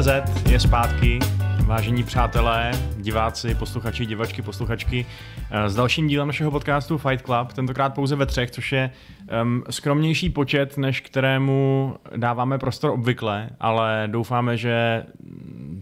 CZ je zpátky. Vážení přátelé, diváci, posluchači, divačky, posluchačky, s dalším dílem našeho podcastu Fight Club, tentokrát pouze ve třech, což je um, skromnější počet, než kterému dáváme prostor obvykle, ale doufáme, že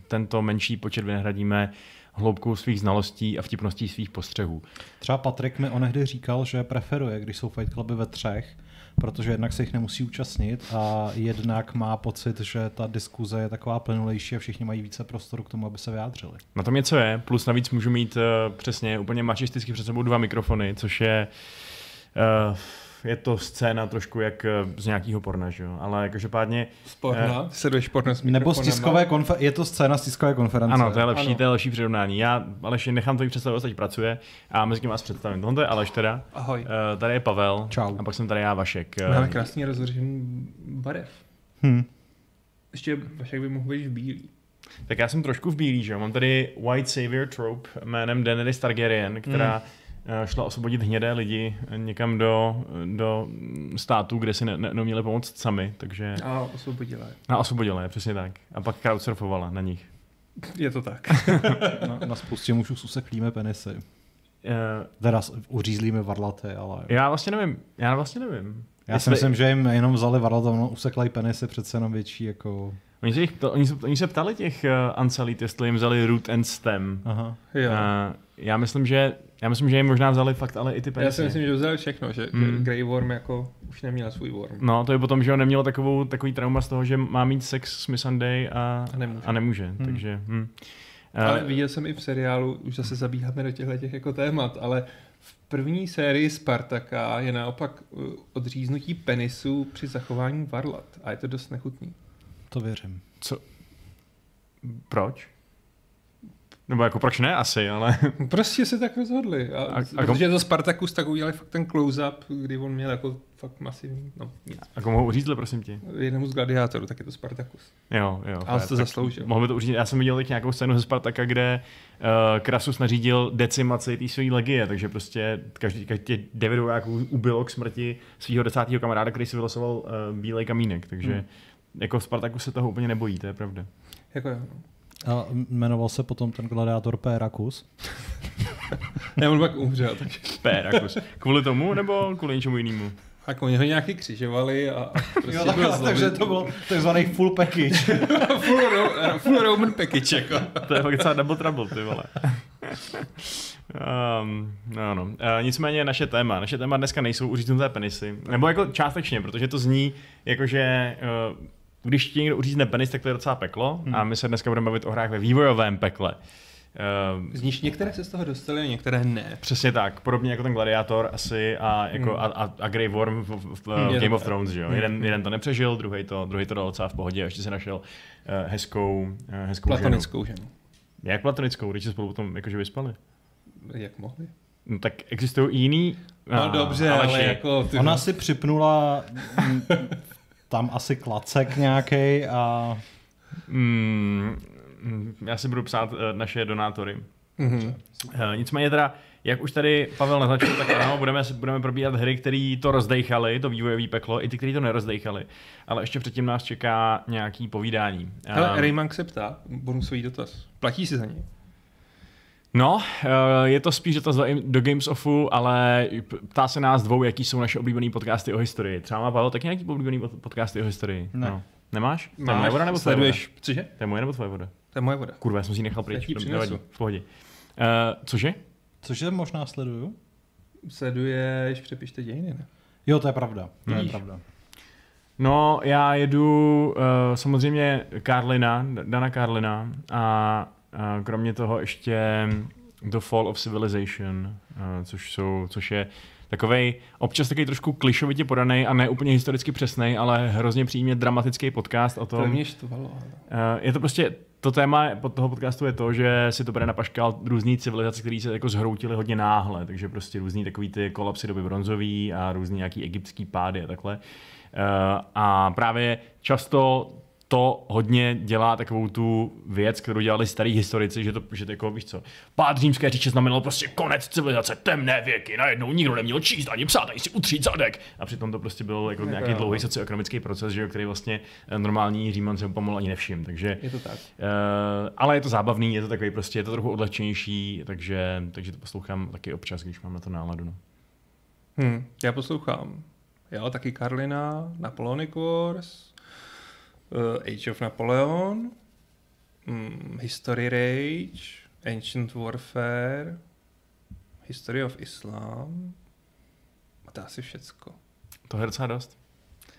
tento menší počet vynahradíme hloubkou svých znalostí a vtipností svých postřehů. Třeba Patrik mi onehdy říkal, že preferuje, když jsou Fight Cluby ve třech, protože jednak se jich nemusí účastnit a jednak má pocit, že ta diskuze je taková plynulejší a všichni mají více prostoru k tomu, aby se vyjádřili. Na tom něco je, plus navíc můžu mít uh, přesně úplně mačisticky před sebou dva mikrofony, což je uh, je to scéna trošku jak eh, z nějakého porna, že jo? Ale každopádně... Z porna? Uh, Sleduješ porno s Nebo z tiskové konfer- je to scéna z tiskové konference. Ano, to je lepší, ano. to je lepší přirovnání. Já Aleš nechám to i představit, teď pracuje a mezi tím vás představím. Tohle je Aleš teda. Ahoj. Uh, tady je Pavel. Čau. A pak jsem tady já Vašek. Máme krásný rozvržený barev. Hm. Ještě Vašek by mohl být v bílý. Tak já jsem trošku v bílý, že jo? Mám tady White Savior trope jménem Daenerys Targaryen, která hmm šla osvobodit hnědé lidi někam do, do států, kde si ne, ne, neuměli pomoct sami, takže... A osvobodila je. A osvobodila je, přesně tak. A pak crowdsurfovala na nich. Je to tak. na, na spoustě mužů useklíme penisy. Uh, teda uřízlíme varlaty, ale... Já vlastně nevím, já vlastně nevím. Já Jestli... si myslím, že jim jenom vzali varlata, no, useklají penisy přece jenom větší jako... Oni se, jich, to, oni, se, oni se ptali těch uh, Ansalit, jestli jim vzali root and stem. Aha. Jo. Uh, já myslím, že já myslím, že jim možná vzali fakt ale i ty penisy. Já si myslím, že vzali všechno, že, mm. Grey Worm jako už neměl svůj worm. No, to je potom, že on neměl takovou, takový trauma z toho, že má mít sex s Miss Sunday a, a nemůže. A nemůže mm. takže... Hm. Ale viděl jsem i v seriálu, už zase zabíháme do těchto těch jako témat, ale v první sérii Spartaka je naopak uh, odříznutí penisu při zachování varlat a je to dost nechutný. To věřím. Co? Proč? Nebo jako proč ne asi, ale... Prostě se tak rozhodli. A, a, a protože kom... to Spartacus, tak udělali fakt ten close-up, kdy on měl jako fakt masivní, no nic. A komu ho uřízli, prosím tě? Jednomu z gladiátorů, tak je to Spartacus. Jo, jo. A to zasloužil. Mohl by to uřídit. Já jsem viděl teď nějakou scénu ze Spartaka, kde uh, Krasus nařídil decimaci té své legie, takže prostě každý, každý devět vojáků ubilo k smrti svého desátého kamaráda, který si vylosoval uh, bílej kamínek, takže hmm. jako Spartacus se toho úplně nebojí, to je pravda. Jako jo. A jmenoval se potom ten gladiátor Pérakus. ne, on pak umřel. Takže. Pérakus. Kvůli tomu nebo kvůli něčemu jinému? Tak oni ho nějaký křižovali a, prostě jo, takhle, takže to byl takzvaný full package. full, ro, full Roman package, jako. to je fakt docela double trouble, ty vole. Um, no, no. Uh, nicméně naše téma. Naše téma dneska nejsou uříznuté penisy. Nebo jako částečně, protože to zní jako, že uh, když ti někdo uřízne penis, tak to je docela peklo. Hmm. A my se dneska budeme bavit o hrách ve vývojovém pekle. Uh, z níž některé se z toho dostaly a některé ne. Přesně tak, podobně jako ten Gladiator asi a, jako hmm. a, a, a Grey Worm v, v, v hmm. Game of Thrones, že jo? Hmm. Jeden, jeden to nepřežil, druhý to, druhý to dal docela v pohodě a ještě se našel uh, hezkou, uh, hezkou Platonickou ženu. ženu. Jak platonickou, když se spolu potom jakože vyspali? Jak mohli? No tak existují i jiný... No a, dobře, ale, ale jako... Ty Ona si připnula tam asi klacek nějaký a... Mm, já si budu psát uh, naše donátory. Mm-hmm. Uh, nicméně teda, jak už tady Pavel naznačil, tak ano, budeme, budeme probíhat hry, které to rozdejchali, to vývojové peklo, i ty, které to nerozdejchali. Ale ještě předtím nás čeká nějaký povídání. Ale um, Rayman se ptá, bonusový dotaz. Platí si za něj? No, eh, je to spíš dotaz do, do Games Ofu, ale ptá se nás dvou, jaký jsou naše oblíbené podcasty o historii. Třeba má Pavel taky nějaký oblíbený podcasty o historii? Ne. No. Nemáš? Máš, to je moje voda nebo tvoje voda? Cože? To je moje nebo tvoje voda? To je moje voda. Kurva, já jsem si ji nechal pryč. V pohodě. Uh, cože? Cože možná sleduju? Sleduješ, přepište dějiny, ne? Jo, to je pravda. To je pravda. No, já jedu uh, samozřejmě Karlina, Dana Karlina a a kromě toho ještě The Fall of Civilization, což, jsou, což je takový občas takový trošku klišovitě podaný a ne úplně historicky přesný, ale hrozně přímě dramatický podcast o tom. To mě štvalo. Je to prostě, to téma pod toho podcastu je to, že si to bere na paškal různý civilizace, které se jako zhroutily hodně náhle, takže prostě různý takový ty kolapsy doby bronzový a různý nějaký egyptský pády a takhle. A právě často to hodně dělá takovou tu věc, kterou dělali starý historici, že to, že to jako, víš co, pád římské říče znamenalo prostě konec civilizace, temné věky, najednou nikdo neměl číst ani psát, ani si utřít zadek. A přitom to prostě byl jako nějaký dlouhý socioekonomický proces, že jo, který vlastně eh, normální Říman se pomalu ani nevšim. Takže, Je to tak. Uh, ale je to zábavný, je to takový prostě, je to trochu odlehčenější, takže, takže to poslouchám taky občas, když mám na to náladu. No. Hm, já poslouchám. Jo, taky Karlina, Napoleonic Wars, Age of Napoleon, um, History Rage, Ancient Warfare, History of Islam. A to asi všecko. To je docela dost.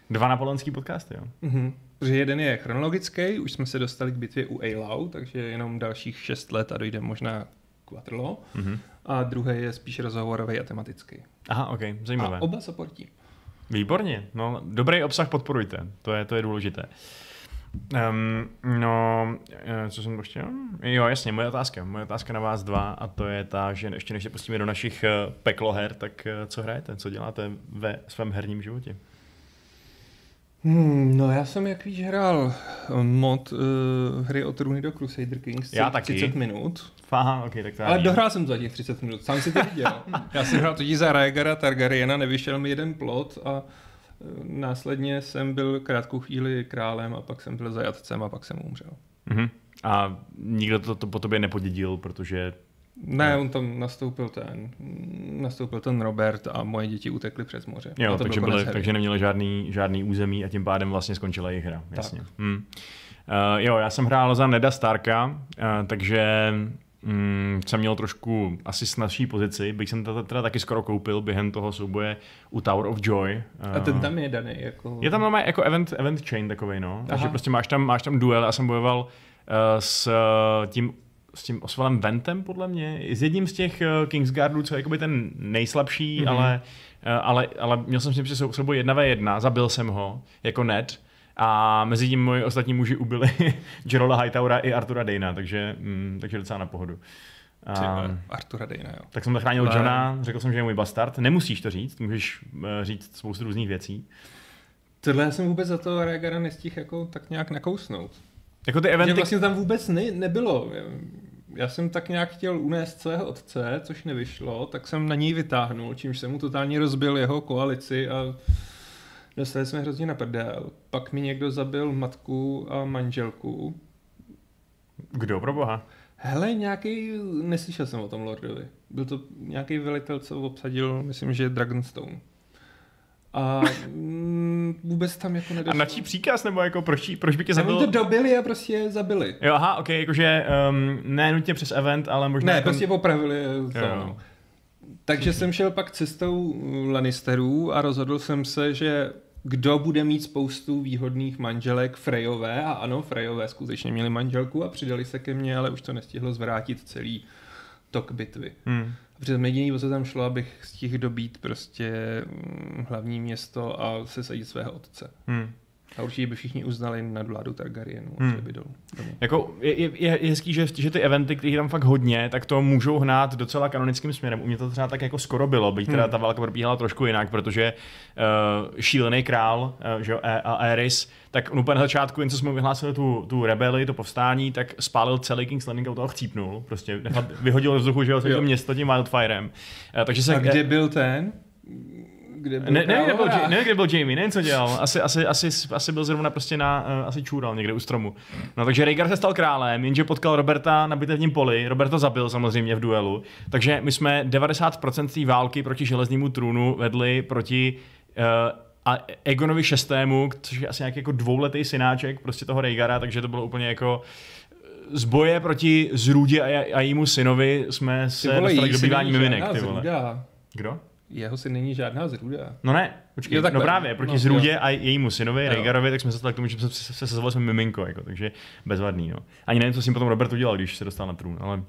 Dva napoleonský podcasty, jo. Mhm. Protože jeden je chronologický, už jsme se dostali k bitvě u Eilau, takže jenom dalších šest let a dojde možná k Waterloo. Mhm. A druhý je spíš rozhovorový a tematický. Aha, ok, zajímavé. A oba supportí. Výborně, no, dobrý obsah podporujte, to je, to je důležité. Um, no, eh, co jsem chtěl? Jo, jasně, moje otázka. Moje otázka na vás dva a to je ta, že ještě než se pustíme do našich eh, pekloher, tak eh, co hrajete? Co děláte ve svém herním životě? Hmm, no já jsem, jak víš, hrál mod uh, hry o trůny do Crusader Kings Já taky. 30 minut. Aha, ok, tak to Ale dohrál jsem to za těch 30 minut, sám si to viděl. já jsem hrál totiž za Rhaegara Targaryena, nevyšel mi jeden plot a eh, následně jsem byl krátkou chvíli králem a pak jsem byl zajatcem a pak jsem umřel. Mhm. A nikdo to, to po tobě nepodědil, protože... Ne, on tam nastoupil ten, nastoupil ten Robert a moje děti utekly přes moře. Jo, a to takže, byl hry. takže neměli žádný, žádný území a tím pádem vlastně skončila jejich hra. Jasně. Tak. Hmm. Uh, jo, já jsem hrál za Neda Starka, uh, takže mm, jsem měl trošku asi snazší pozici, byť jsem to teda taky skoro koupil během toho souboje u Tower of Joy. A ten tam je daný jako... je tam normálně jako event, event chain takový, no. Takže Aha. prostě máš tam, máš tam duel, já jsem bojoval uh, s uh, tím s tím Osvalem Ventem, podle mě, s jedním z těch uh, Kingsguardů, co je jakoby ten nejslabší, Mhm. mm-hmm. ale, uh, ale, ale měl jsem s ním souboj 1v1, zabil jsem ho jako net a mezi tím moji ostatní muži ubili Gerola Hightowera i Artura Dana, takže, mm, takže docela na pohodu. Vole, Artura Dejna, jo. tak jsem zachránil Ale- Johna, řekl jsem, že je můj bastard. Nemusíš to říct, můžeš uh, říct spoustu různých věcí. Tohle já jsem vůbec za to Rhaegara nestihl jako tak nějak nakousnout. Jako ty Že eventy, vlastně tam vůbec ne, nebylo. Já jsem tak nějak chtěl unést svého otce, což nevyšlo, tak jsem na něj vytáhnul, čímž jsem mu totálně rozbil jeho koalici a dostali jsme hrozně na prdel. Pak mi někdo zabil matku a manželku. kdo pro boha? Hele, nějaký, neslyšel jsem o tom Lordovi. Byl to nějaký velitel, co obsadil, myslím, že Dragonstone. A mm, vůbec tam jako A nedošlo. na čí příkaz, nebo jako proč, proč by tě Zabil... Oni to dobili a prostě zabili. Jo, aha, ok, jakože um, ne nutně přes event, ale možná... Ne, jako- prostě popravili to. Jo, no. Takže jsem šel pak cestou Lannisterů a rozhodl jsem se, že kdo bude mít spoustu výhodných manželek Frejové a ano, Frejové skutečně měli manželku a přidali se ke mně, ale už to nestihlo zvrátit celý tok bitvy. Hmm. Protože jediný, o co tam šlo, abych stihl dobít prostě mm, hlavní město a sesadit svého otce. Hmm. A určitě by všichni uznali nadvládu Targaryenů a Hmm. by dolů. domů. Jako je, je, je hezký, že, že ty eventy, které tam fakt hodně, tak to můžou hnát docela kanonickým směrem. U mě to třeba tak jako skoro bylo, byť teda Hmm. ta válka probíhala trošku jinak, protože uh, šílený král uh, že, jo, E- a Aerys, tak on úplně na začátku, jen co jsme vyhlásili tu, tu rebeli, to povstání, tak spálil celý King's Landing a toho chcípnul. Prostě vyhodil do vzduchu, že jo, celé to Jo. město tím wildfirem. Uh, takže se, A kde byl ten? Kde byl Ne, ne, kde byl? Ja- nevím, kde byl Jamie, nevím, co dělal. Asi, asi, asi, asi byl zrovna prostě na, uh, asi čůral někde u stromu. No takže Rhaegar se stal králem, jenže potkal Roberta na bitevním poli. Robert to zabil samozřejmě v duelu. Takže my jsme 90% té války proti železnému trůnu vedli proti uh, a Egonovi VI, což je asi nějaký jako dvouletý synáček prostě toho Rhaegara, takže to bylo úplně jako z boje proti Zrůdě a, a jejímu synovi jsme se vole, dostali k dobývání miminek, ty vole. zrůda. Kdo? Jeho syn není žádná zrůda. No ne, počkej, Jo, no takhle. právě, proti No, no, Zrůdě a jejímu synovi, Jo. Rhaegarovi, tak jsme se dostali k tomu, že jsme se, se sezvali jsme miminko, jako, takže bezvadný, no. Ani nevím, co s tím potom Robert udělal, když se dostal na trůn, ale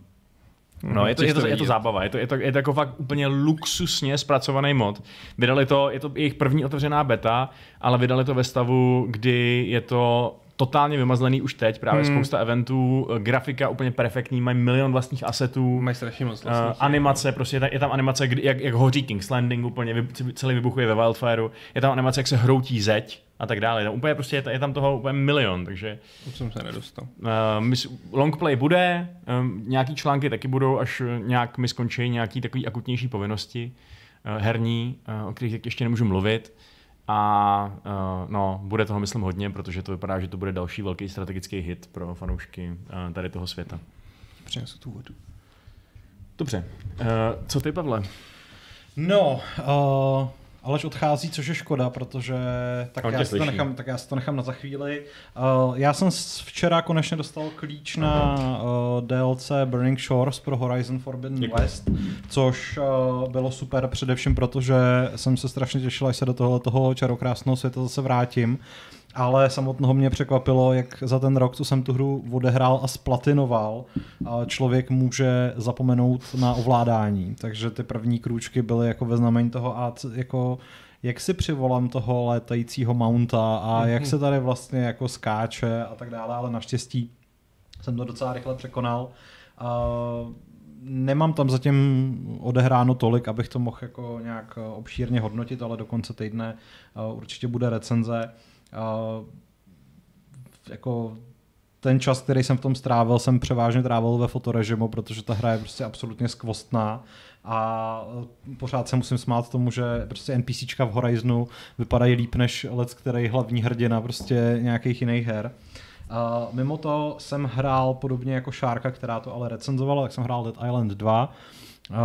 No, je to, je, to, je to zábava, je to, je, to, je to jako fakt úplně luxusně zpracovaný mod. Vydali to, je to jejich první otevřená beta, ale vydali to ve stavu, kdy je to totálně vymazlený už teď, právě Hmm. spousta eventů, eh, grafika úplně perfektní, mají milion vlastních asetů, Mají strašně moc Uh, vlastních. animace, prostě je tam, je tam animace, kdy, jak, jak hoří King's Landing úplně, vy, celý vybuchuje ve Wildfireu, je tam animace, jak se hroutí zeď a tak dále. Je tam úplně prostě je, je tam toho úplně milion, takže Už jsem se nedostal. uh, s- longplay bude, um, nějaký články taky budou, až eh, nějak mi skončí nějaký takový akutnější povinnosti uh, herní, uh, o kterých ještě nemůžu mluvit. A uh, no, bude toho myslím hodně, protože to vypadá, že to bude další velký strategický hit pro fanoušky uh, tady toho světa. Přinesu tu vodu. Dobře, uh, co ty, Pavle? No, uh, Aleš odchází, což je škoda, protože tak On já, si to nechám, tak já si to nechám na za chvíli. Uh, já jsem včera konečně dostal klíč na uh, DLC Burning Shores pro Horizon Forbidden Děkuji. West, což uh, bylo super především proto, že jsem se strašně těšil, až se do tohle toho čarokrásného světa zase vrátím. Ale samotného mě překvapilo, jak za ten rok, co jsem tu hru odehrál a splatinoval, člověk může zapomenout na ovládání. Takže ty první krůčky byly jako ve znamení toho a jako jak si přivolám toho létajícího mounta a jak se tady vlastně jako skáče a tak dále, ale naštěstí jsem to docela rychle překonal. A nemám tam zatím odehráno tolik, abych to mohl jako nějak obšírně hodnotit, ale do konce týdne určitě bude recenze. Jako ten čas, který jsem v tom strávil, jsem převážně trávil ve fotorežimu, protože ta hra je prostě absolutně skvostná a pořád se musím smát tomu, že prostě NPCčka v Horizonu vypadají líp než let, který hlavní hrdina prostě nějakých jiných her. Uh, mimo to jsem hrál podobně jako Šárka, která to ale recenzovala, tak jsem hrál Dead Island 2. Uh,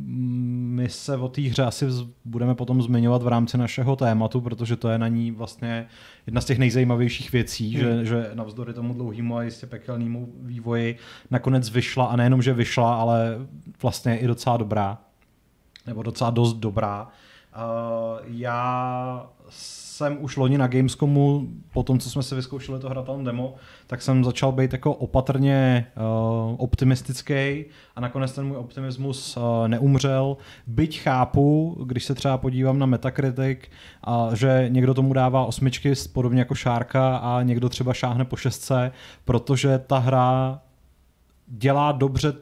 my se o té hře asi budeme potom zmiňovat v rámci našeho tématu, protože to je na ní vlastně jedna z těch nejzajímavějších věcí, Hmm. že, že navzdory tomu dlouhému a jistě pekelnému vývoji nakonec vyšla a nejenom, že vyšla, ale vlastně i docela dobrá. Nebo docela dost dobrá. Uh, já jsem už loni na Gamescomu, po tom, co jsme si vyzkoušeli to hratelné demo, tak jsem začal být jako opatrně uh, optimistický a nakonec ten můj optimismus uh, neumřel. Byť chápu, když se třeba podívám na Metacritic, a že někdo tomu dává osmičky podobně jako Šárka a někdo třeba šáhne po šestce, protože ta hra dělá dobře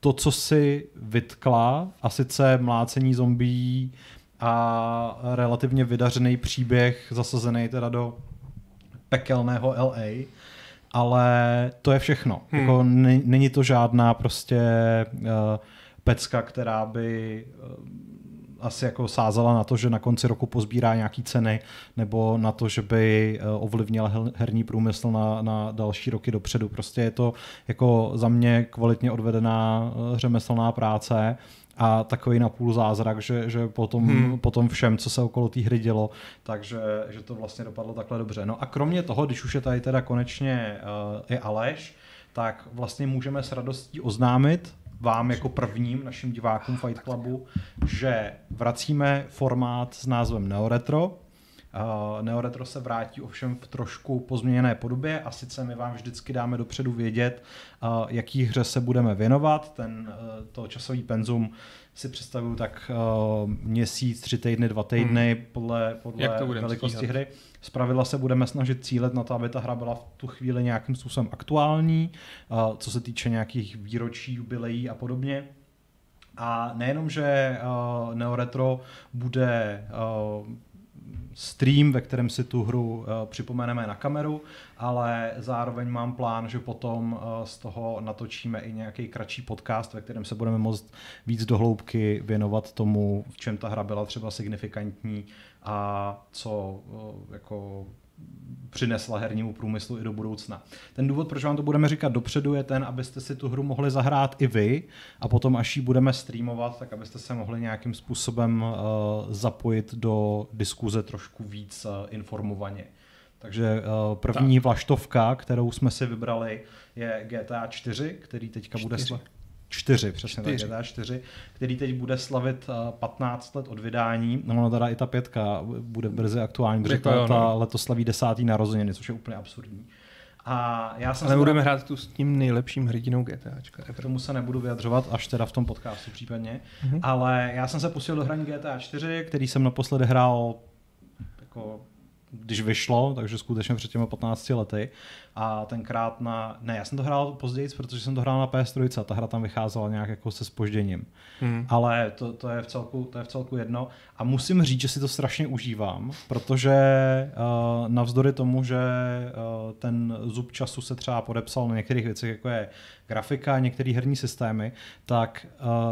to, co si vytkla, a sice mlácení zombií a relativně vydařený příběh zasazený teda do pekelného LA, ale to je všechno. Hmm. Jako ne- není to žádná prostě uh, pecka, která by uh, asi jako sázela na to, že na konci roku pozbírá nějaký ceny, nebo na to, že by eh, ovlivnila herní průmysl na, na další roky dopředu. Prostě je to jako za mě kvalitně odvedená řemeslná práce a takový napůl zázrak, že, že potom, hmm. potom všem, co se okolo té hry dělo, takže že to vlastně dopadlo takhle dobře. No a kromě toho, když už je tady teda konečně uh, i Aleš, tak vlastně můžeme s radostí oznámit vám jako prvním našim divákům Fight Clubu, že vracíme formát s názvem Neoretro. Uh, Neoretro se vrátí ovšem v trošku pozměněné podobě a sice my vám vždycky dáme dopředu vědět, uh, jaký hře se budeme věnovat. Ten, uh, to časový penzum si představuju tak měsíc, tři týdny, dva týdny hmm. podle, podle velikosti stíhat? hry. Z pravidla se budeme snažit cílet na to, aby ta hra byla v tu chvíli nějakým způsobem aktuální, co se týče nějakých výročí, jubileí a podobně. A nejenom, že uh, Neoretro bude uh, stream, ve kterém si tu hru uh, připomeneme na kameru, ale zároveň mám plán, že potom uh, z toho natočíme i nějaký kratší podcast, ve kterém se budeme moct víc dohloubky věnovat tomu, v čem ta hra byla třeba signifikantní a co uh, jako přinesla hernímu průmyslu i do budoucna. Ten důvod, proč vám to budeme říkat dopředu, je ten, abyste si tu hru mohli zahrát i vy a potom, až ji budeme streamovat, tak abyste se mohli nějakým způsobem uh, zapojit do diskuze trošku víc uh, informovaně. Takže uh, první tak. vlaštovka, kterou jsme si vybrali, je GTA 4, který teďka bude Čtyři. Sla- 4, přesně Čtyři. tak, GTA 4, který teď bude slavit uh, 15 let od vydání. No, ono teda i ta pětka bude brzy aktuální, protože ta, jo, ta no. letos slaví desátý narozeniny, což je úplně absurdní. A já jsem Ale budeme teda- hrát tu s tím nejlepším hrdinou GTAčka. k tomu se nebudu vyjadřovat, až teda v tom podcastu případně. Mhm. Ale já jsem se pustil do hraní GTA 4, který jsem naposledy hrál jako když vyšlo, takže skutečně před těmi 15 lety. A tenkrát na, ne, já jsem to hrál později, protože jsem to hrál na PS3 a ta hra tam vycházela nějak jako se spožděním. Hmm. Ale to, to, je v celku, to je v celku jedno. A musím říct, že si to strašně užívám, protože uh, navzdory tomu, že uh, ten zub času se třeba podepsal na některých věcech, jako je grafika, některé herní systémy, tak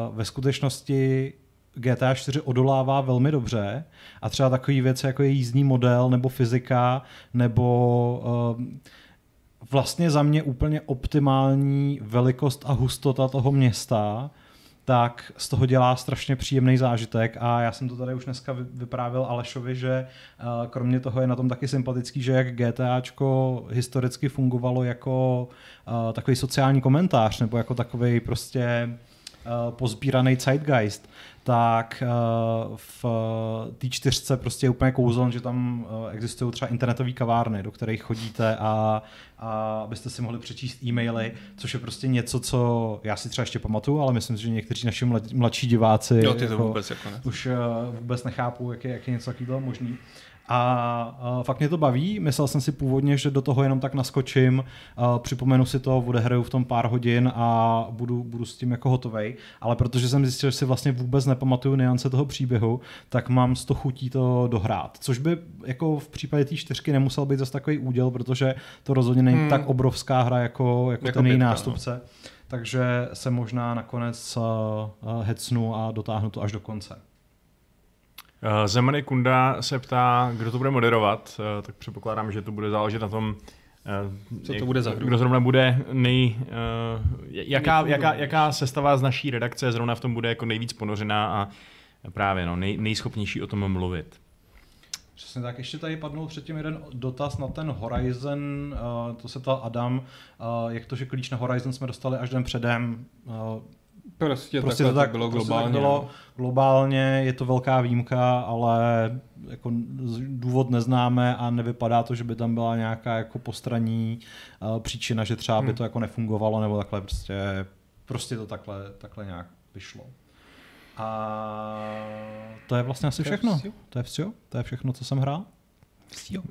uh, ve skutečnosti GTA 4 odolává velmi dobře a třeba takový věci jako je jízdní model nebo fyzika nebo uh, vlastně za mě úplně optimální velikost a hustota toho města, tak z toho dělá strašně příjemný zážitek. A já jsem to tady už dneska vyprávěl Alešovi, že uh, kromě toho je na tom taky sympatický, že jak GTAčko historicky fungovalo jako uh, takový sociální komentář nebo jako takový prostě pozbíraný zeitgeist, tak eh, v té čtyřce prostě je úplně kouzeln, že tam eh, existují třeba internetové kavárny, do kterých chodíte a, a abyste si mohli přečíst e-maily, což je prostě něco, co já si třeba ještě pamatuju, ale myslím si, že někteří naši mladší diváci jo, ty to jako, vůbec jako ne. už eh, vůbec nechápou, jak je, jak je něco takového možný. A, a fakt mě to baví. Myslel jsem si původně, že do toho jenom tak naskočím, a připomenu si to, odehraju v tom pár hodin a budu, budu s tím jako hotovej. Ale protože jsem zjistil, že si vlastně vůbec nepamatuju niance toho příběhu, tak mám z toho chutí to dohrát. Což by jako v případě té čtyřky nemusel být zase takový úděl, protože to rozhodně není hmm. tak obrovská hra jako, jako, jako ten její no. nástupce. No. Takže se možná nakonec uh, hecnu a dotáhnu to až do konce. Eh, Zemany Kunda se ptá, kdo to bude moderovat, eh, tak předpokládám, že to bude záležet na tom, co to bude za hru? Kdo zrovna bude nej... Jaká, jaká, jaká sestava z naší redakce zrovna v tom bude jako nejvíc ponořená a právě no, nej, nejschopnější o tom mluvit. Přesně tak, ještě tady padnul předtím jeden dotaz na ten Horizon, to se ptal Adam, jak to, že klíč na Horizon jsme dostali až den předem, Prostě, prostě to tak bylo prostě globálně. Tak bylo globálně, je to velká výjimka, ale jako důvod neznáme a nevypadá to, že by tam byla nějaká jako postranní uh, příčina, že třeba hmm. by to jako nefungovalo nebo takhle prostě, prostě to takhle, takhle nějak vyšlo. A to je vlastně asi všechno. To je všechno, to je všechno, co jsem hrál.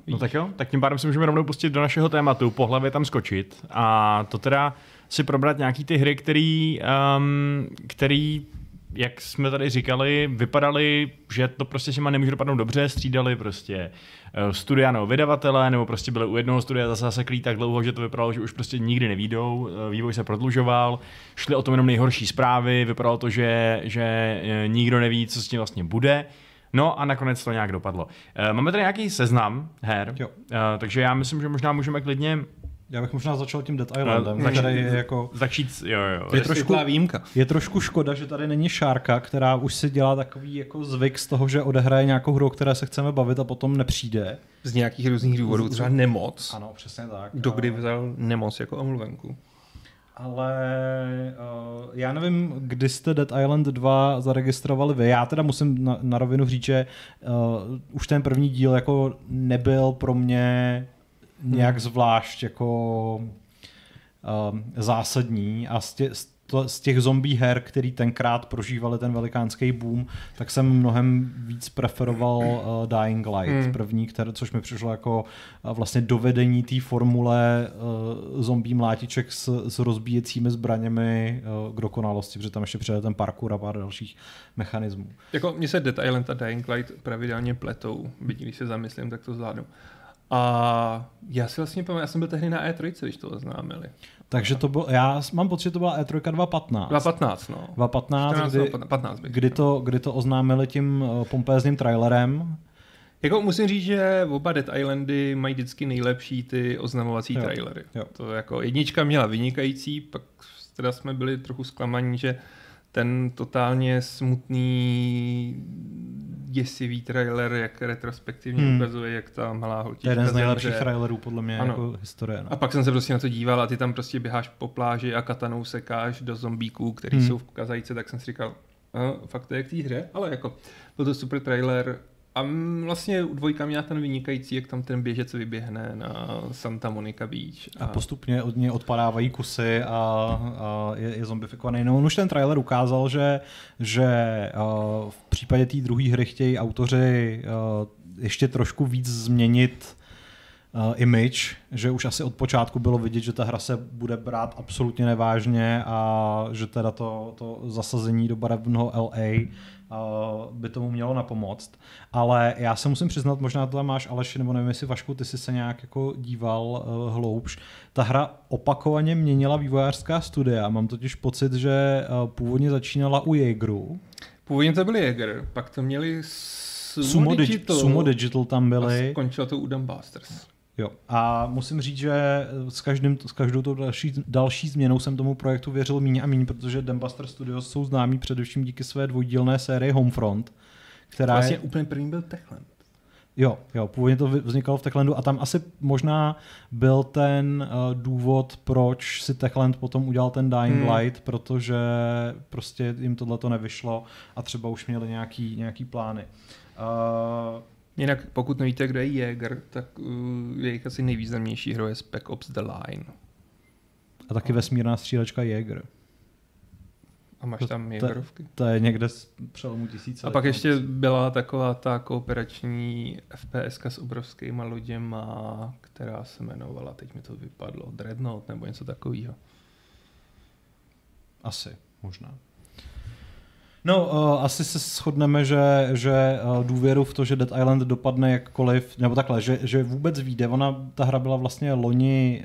No tak jo, tak tím pádem se můžeme rovnou pustit do našeho tématu, po hlavě tam skočit. A to teda si probrat nějaký ty hry, který, um, který jak jsme tady říkali, vypadali, že to prostě si nemůže dopadnout dobře, střídali prostě uh, studia nebo vydavatele, nebo prostě byli u jednoho studia zase zaseklí tak dlouho, že to vypadalo, že už prostě nikdy nevídou, uh, vývoj se prodlužoval, šli o tom jenom nejhorší zprávy, vypadalo to, že, že uh, nikdo neví, co s tím vlastně bude. No a nakonec to nějak dopadlo. Máme tady nějaký seznam her, jo. takže já myslím, že možná můžeme klidně já bych možná začal tím Dead Islandem, no, který je jako... Začít, jo, jo. Je trošku, výjimka. je trošku škoda, že tady není Šárka, která už si dělá takový jako zvyk z toho, že odehraje nějakou hru, o které se chceme bavit a potom nepřijde. Z nějakých různých důvodů, třeba nemoc. Ano, přesně tak. Kdo kdy vzal nemoc jako omluvenku? Ale uh, já nevím, kdy jste Dead Island 2 zaregistrovali vy. Já teda musím na, na rovinu říct, že uh, už ten první díl jako nebyl pro mě nějak zvlášť jako um, zásadní a z, tě, z těch zombie her, který tenkrát prožívali ten velikánský boom, tak jsem mnohem víc preferoval uh, Dying Light, hmm. první, které, což mi přišlo jako uh, vlastně dovedení té formule uh, zombie mlátiček s, s rozbíjecími zbraněmi uh, k dokonalosti, protože tam ještě přijde ten parkour a pár dalších mechanismů. Jako mně se Dead Island a Dying Light pravidelně pletou, byť když se zamyslím, tak to zvládnu. A já si vlastně pamatuju, já jsem byl tehdy na E3, když to oznámili. Takže to bylo, já mám pocit, že to byla E3 2015. 2015, no. 2015, 14, kdy, 15 bych, kdy, to, kdy to oznámili tím eh, pompézným trailerem. Jako musím říct, že oba Dead Islandy mají vždycky nejlepší ty oznamovací jo, trailery. Jo. To jako jednička měla vynikající, pak teda jsme byli trochu zklamaní, že ten totálně smutný děsivý trailer, jak retrospektivně hmm. ukazuje, jak ta malá holčička jeden z nejlepších zemře. trailerů podle mě ano. jako historie. No. A pak jsem se prostě na to díval a ty tam prostě běháš po pláži a katanou sekáš do zombíků, který hmm. jsou v kazajce, tak jsem si říkal, fakt to je k té hře, ale jako byl to super trailer, a vlastně dvojka měla ten vynikající, jak tam ten běžec vyběhne na Santa Monica Beach. A, a postupně od něj odpadávají kusy a, a je, je zombifikovaný. No on už ten trailer ukázal, že, že v případě té druhé hry chtějí autoři ještě trošku víc změnit uh, image, že už asi od počátku bylo vidět, že ta hra se bude brát absolutně nevážně a že teda to, to zasazení do barevného LA by tomu mělo napomoct. Ale já se musím přiznat, možná to tam máš Aleš, nebo nevím, jestli Vašku, ty jsi se nějak jako díval uh, hloubš. Ta hra opakovaně měnila vývojářská studia. Mám totiž pocit, že uh, původně začínala u Jaegeru. Původně to byl Jaeger, pak to měli Sumo, Sumo, Digital, Digi- Sumo Digital tam a byly. skončilo to u Dumbusters. Jo. A musím říct, že s, každým, s každou tou další, další změnou jsem tomu projektu věřil méně a méně, protože Dambuster Studios jsou známí především díky své dvojdílné sérii Homefront, která Vlastně je... úplně první byl Techland. Jo, jo, původně to vznikalo v Techlandu a tam asi možná byl ten uh, důvod, proč si Techland potom udělal ten Dying Hmm. Light, protože prostě jim tohle to nevyšlo a třeba už měli nějaký, nějaký plány. Uh, Jinak pokud nevíte, kdo je Jaeger, tak uh, jejich asi nejvýznamnější hro je Spec Ops The Line. a taky vesmírná střílečka Jaeger. A máš To- tam Jaegerovky. To je někde z přelomu tisíce. A pak ještě byla taková ta kooperační FPS s obrovskýma loděma, která se jmenovala, teď mi to vypadlo, Dreadnought nebo něco takového. Asi, možná. No, uh, asi se shodneme, že, že uh, důvěru v to, že Dead Island dopadne jakkoliv, nebo takhle, že, že vůbec vyjde. Ona, ta hra byla vlastně loni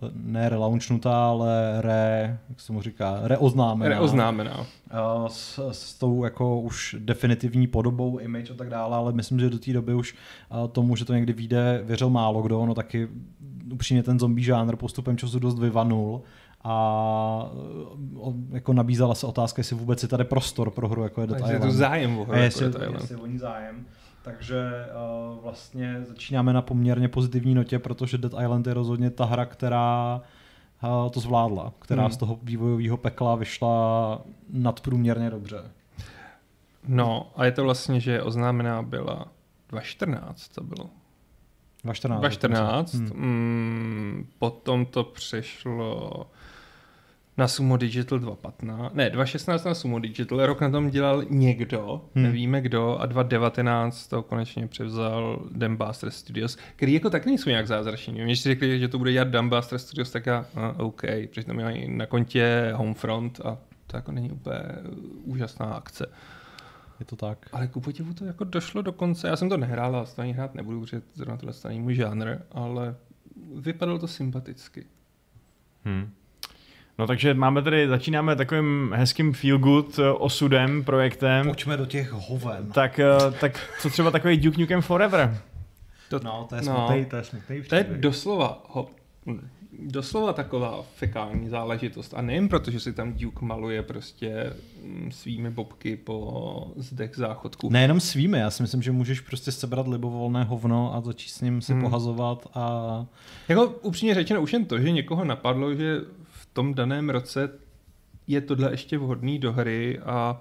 uh, ne relaunchnutá, ale re, jak se mu říká, reoznámená. Reoznámená. Uh, s, s tou jako už definitivní podobou, image a tak dále, ale myslím, že do té doby už uh, tomu, že to někdy vyjde, věřil málo kdo, no taky upřímně ten zombie žánr postupem času dost vyvanul a jako nabízela se otázka, jestli vůbec je tady prostor pro hru, jako je Dead Takže je Island. tu zájem o hru, A jako jestli, je to Island. jestli zájem. Takže uh, vlastně začínáme na poměrně pozitivní notě, protože Dead Island je rozhodně ta hra, která uh, to zvládla, která Hmm. z toho vývojového pekla vyšla nadprůměrně dobře. No a je to vlastně, že oznámená byla 2014 to bylo. 2014. 2014, Hmm. mm, potom to přešlo na Sumo Digital 2015, ne, 2016 na Sumo Digital, rok na tom dělal někdo, Hmm. nevíme kdo, a 2019 to konečně převzal Dambuster Studios, který jako tak nejsou nějak zázrační. Když si řekli, že to bude dělat Dambuster Studios, tak já, a, OK, přitom mají na kontě Homefront a to jako není úplně úžasná akce. Je to tak. Ale ku podivu to jako došlo do konce. Já jsem to nehrál a ani hrát nebudu, protože zrovna tohle to není můj žánr, ale vypadalo to sympaticky. Hmm. No takže máme tady, začínáme takovým hezkým feel good eh, osudem, projektem. Pojďme do těch hoven. Tak, eh, tak co třeba takový Duke Nukem Forever? To, No, to je No. smutný, to je smutný to je doslova, ho, doslova taková fekální záležitost. A nejen proto, že si tam Duke maluje prostě hm, svými bobky po zdech záchodku. Nejenom svými, já si myslím, že můžeš prostě sebrat libovolné hovno a začít s ním si Hmm. pohazovat a Jako upřímně řečeno, už jen to, že někoho napadlo, že tom daném roce je tohle ještě vhodný do hry a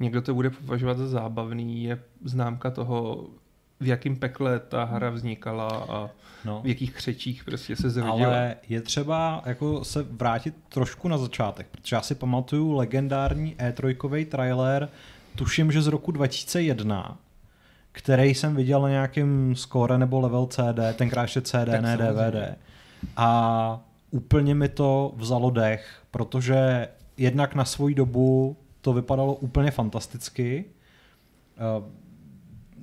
někdo to bude považovat za zábavný, je známka toho, v jakém pekle ta hra vznikala a no. v jakých křečích prostě se zrodila. Ale je třeba jako se vrátit trošku na začátek, protože já si pamatuju legendární E3 trailer, tuším, že z roku 2001, který jsem viděl na nějakém score nebo level CD, tenkrát ještě CD, Tak ne samozřejmě. DVD. A úplně mi to vzalo dech, protože jednak na svoji dobu to vypadalo úplně fantasticky. Uh,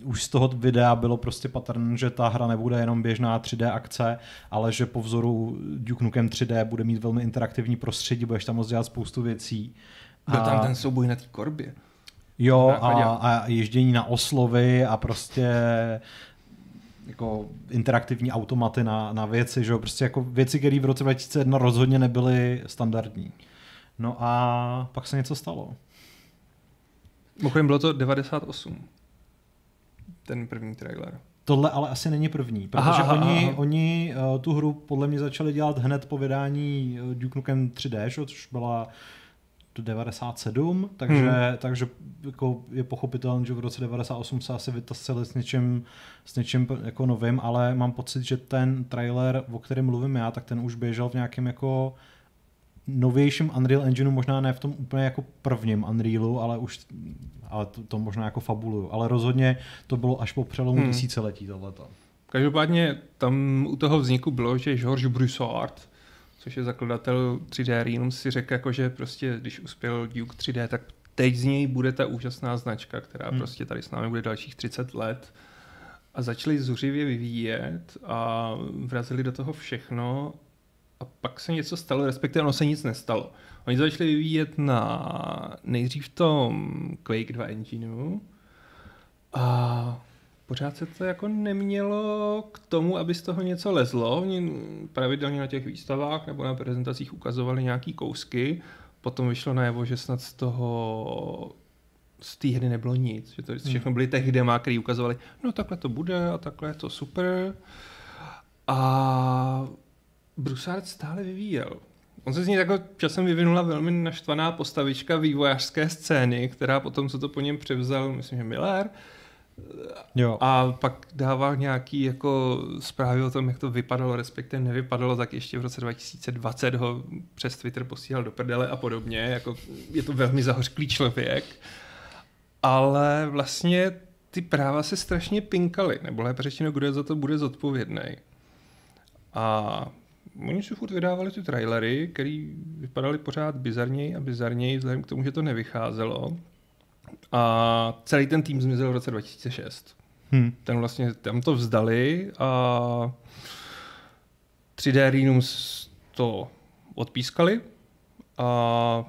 už z toho videa bylo prostě patrné, že ta hra nebude jenom běžná 3D akce, ale že po vzoru Duke Nukem 3D bude mít velmi interaktivní prostředí, budeš tam moct dělat spoustu věcí. Byl tam ten souboj na té korbě. Jo, a, a ježdění na oslovy a prostě jako interaktivní automaty na, na věci, že jo, prostě jako věci, které v roce 2001 rozhodně nebyly standardní. No a pak se něco stalo. Mimochodem bylo to 98. Ten první trailer. Tohle ale asi není první, protože Aha, oni, aha. oni uh, tu hru podle mě začali dělat hned po vydání uh, Duke Nukem 3D, že, jo, což byla do 97, takže, Hmm. takže jako je pochopitelné, že v roce 98 se asi vytasili s něčím, s něčím jako novým, ale mám pocit, že ten trailer, o kterém mluvím já, tak ten už běžel v nějakém jako novějším Unreal Engineu, možná ne v tom úplně jako prvním Unrealu, ale už ale to, to možná jako fabuluju. Ale rozhodně to bylo až po přelomu Hmm. tisíciletí tohleto. Každopádně tam u toho vzniku bylo, že Georges Broussard, což je zakladatel 3D Realm, si řekl, jako, že prostě, když uspěl Duke 3D, tak teď z něj bude ta úžasná značka, která Hmm. prostě tady s námi bude dalších 30 let. A začali zuřivě vyvíjet a vrazili do toho všechno a pak se něco stalo, respektive ono se nic nestalo. Oni začali vyvíjet na nejdřív tom Quake 2 engineu a pořád se to jako nemělo k tomu, aby z toho něco lezlo. Oni pravidelně na těch výstavách nebo na prezentacích ukazovali nějaký kousky, potom vyšlo najevo, že snad z toho z té hry nebylo nic, že to všechno byly tech dema, který ukazovali, no takhle to bude a takhle je to super. A Broussard stále vyvíjel. On se z něj jako časem vyvinula velmi naštvaná postavička vývojářské scény, která potom, co to po něm převzal, myslím, že Miller, Jo. a pak dával nějaký jako zprávy o tom, jak to vypadalo, respektive nevypadalo, tak ještě v roce 2020 ho přes Twitter posílal do prdele a podobně. Jako je to velmi zahořklý člověk. Ale vlastně ty práva se strašně pinkaly, nebo lépe řečeno, kdo za to bude zodpovědný. A oni si furt vydávali ty trailery, které vypadaly pořád bizarněji a bizarněji, vzhledem k tomu, že to nevycházelo. A celý ten tým zmizel v roce 2006. Hm. Ten vlastně, tam to vzdali a 3D Renums to odpískali a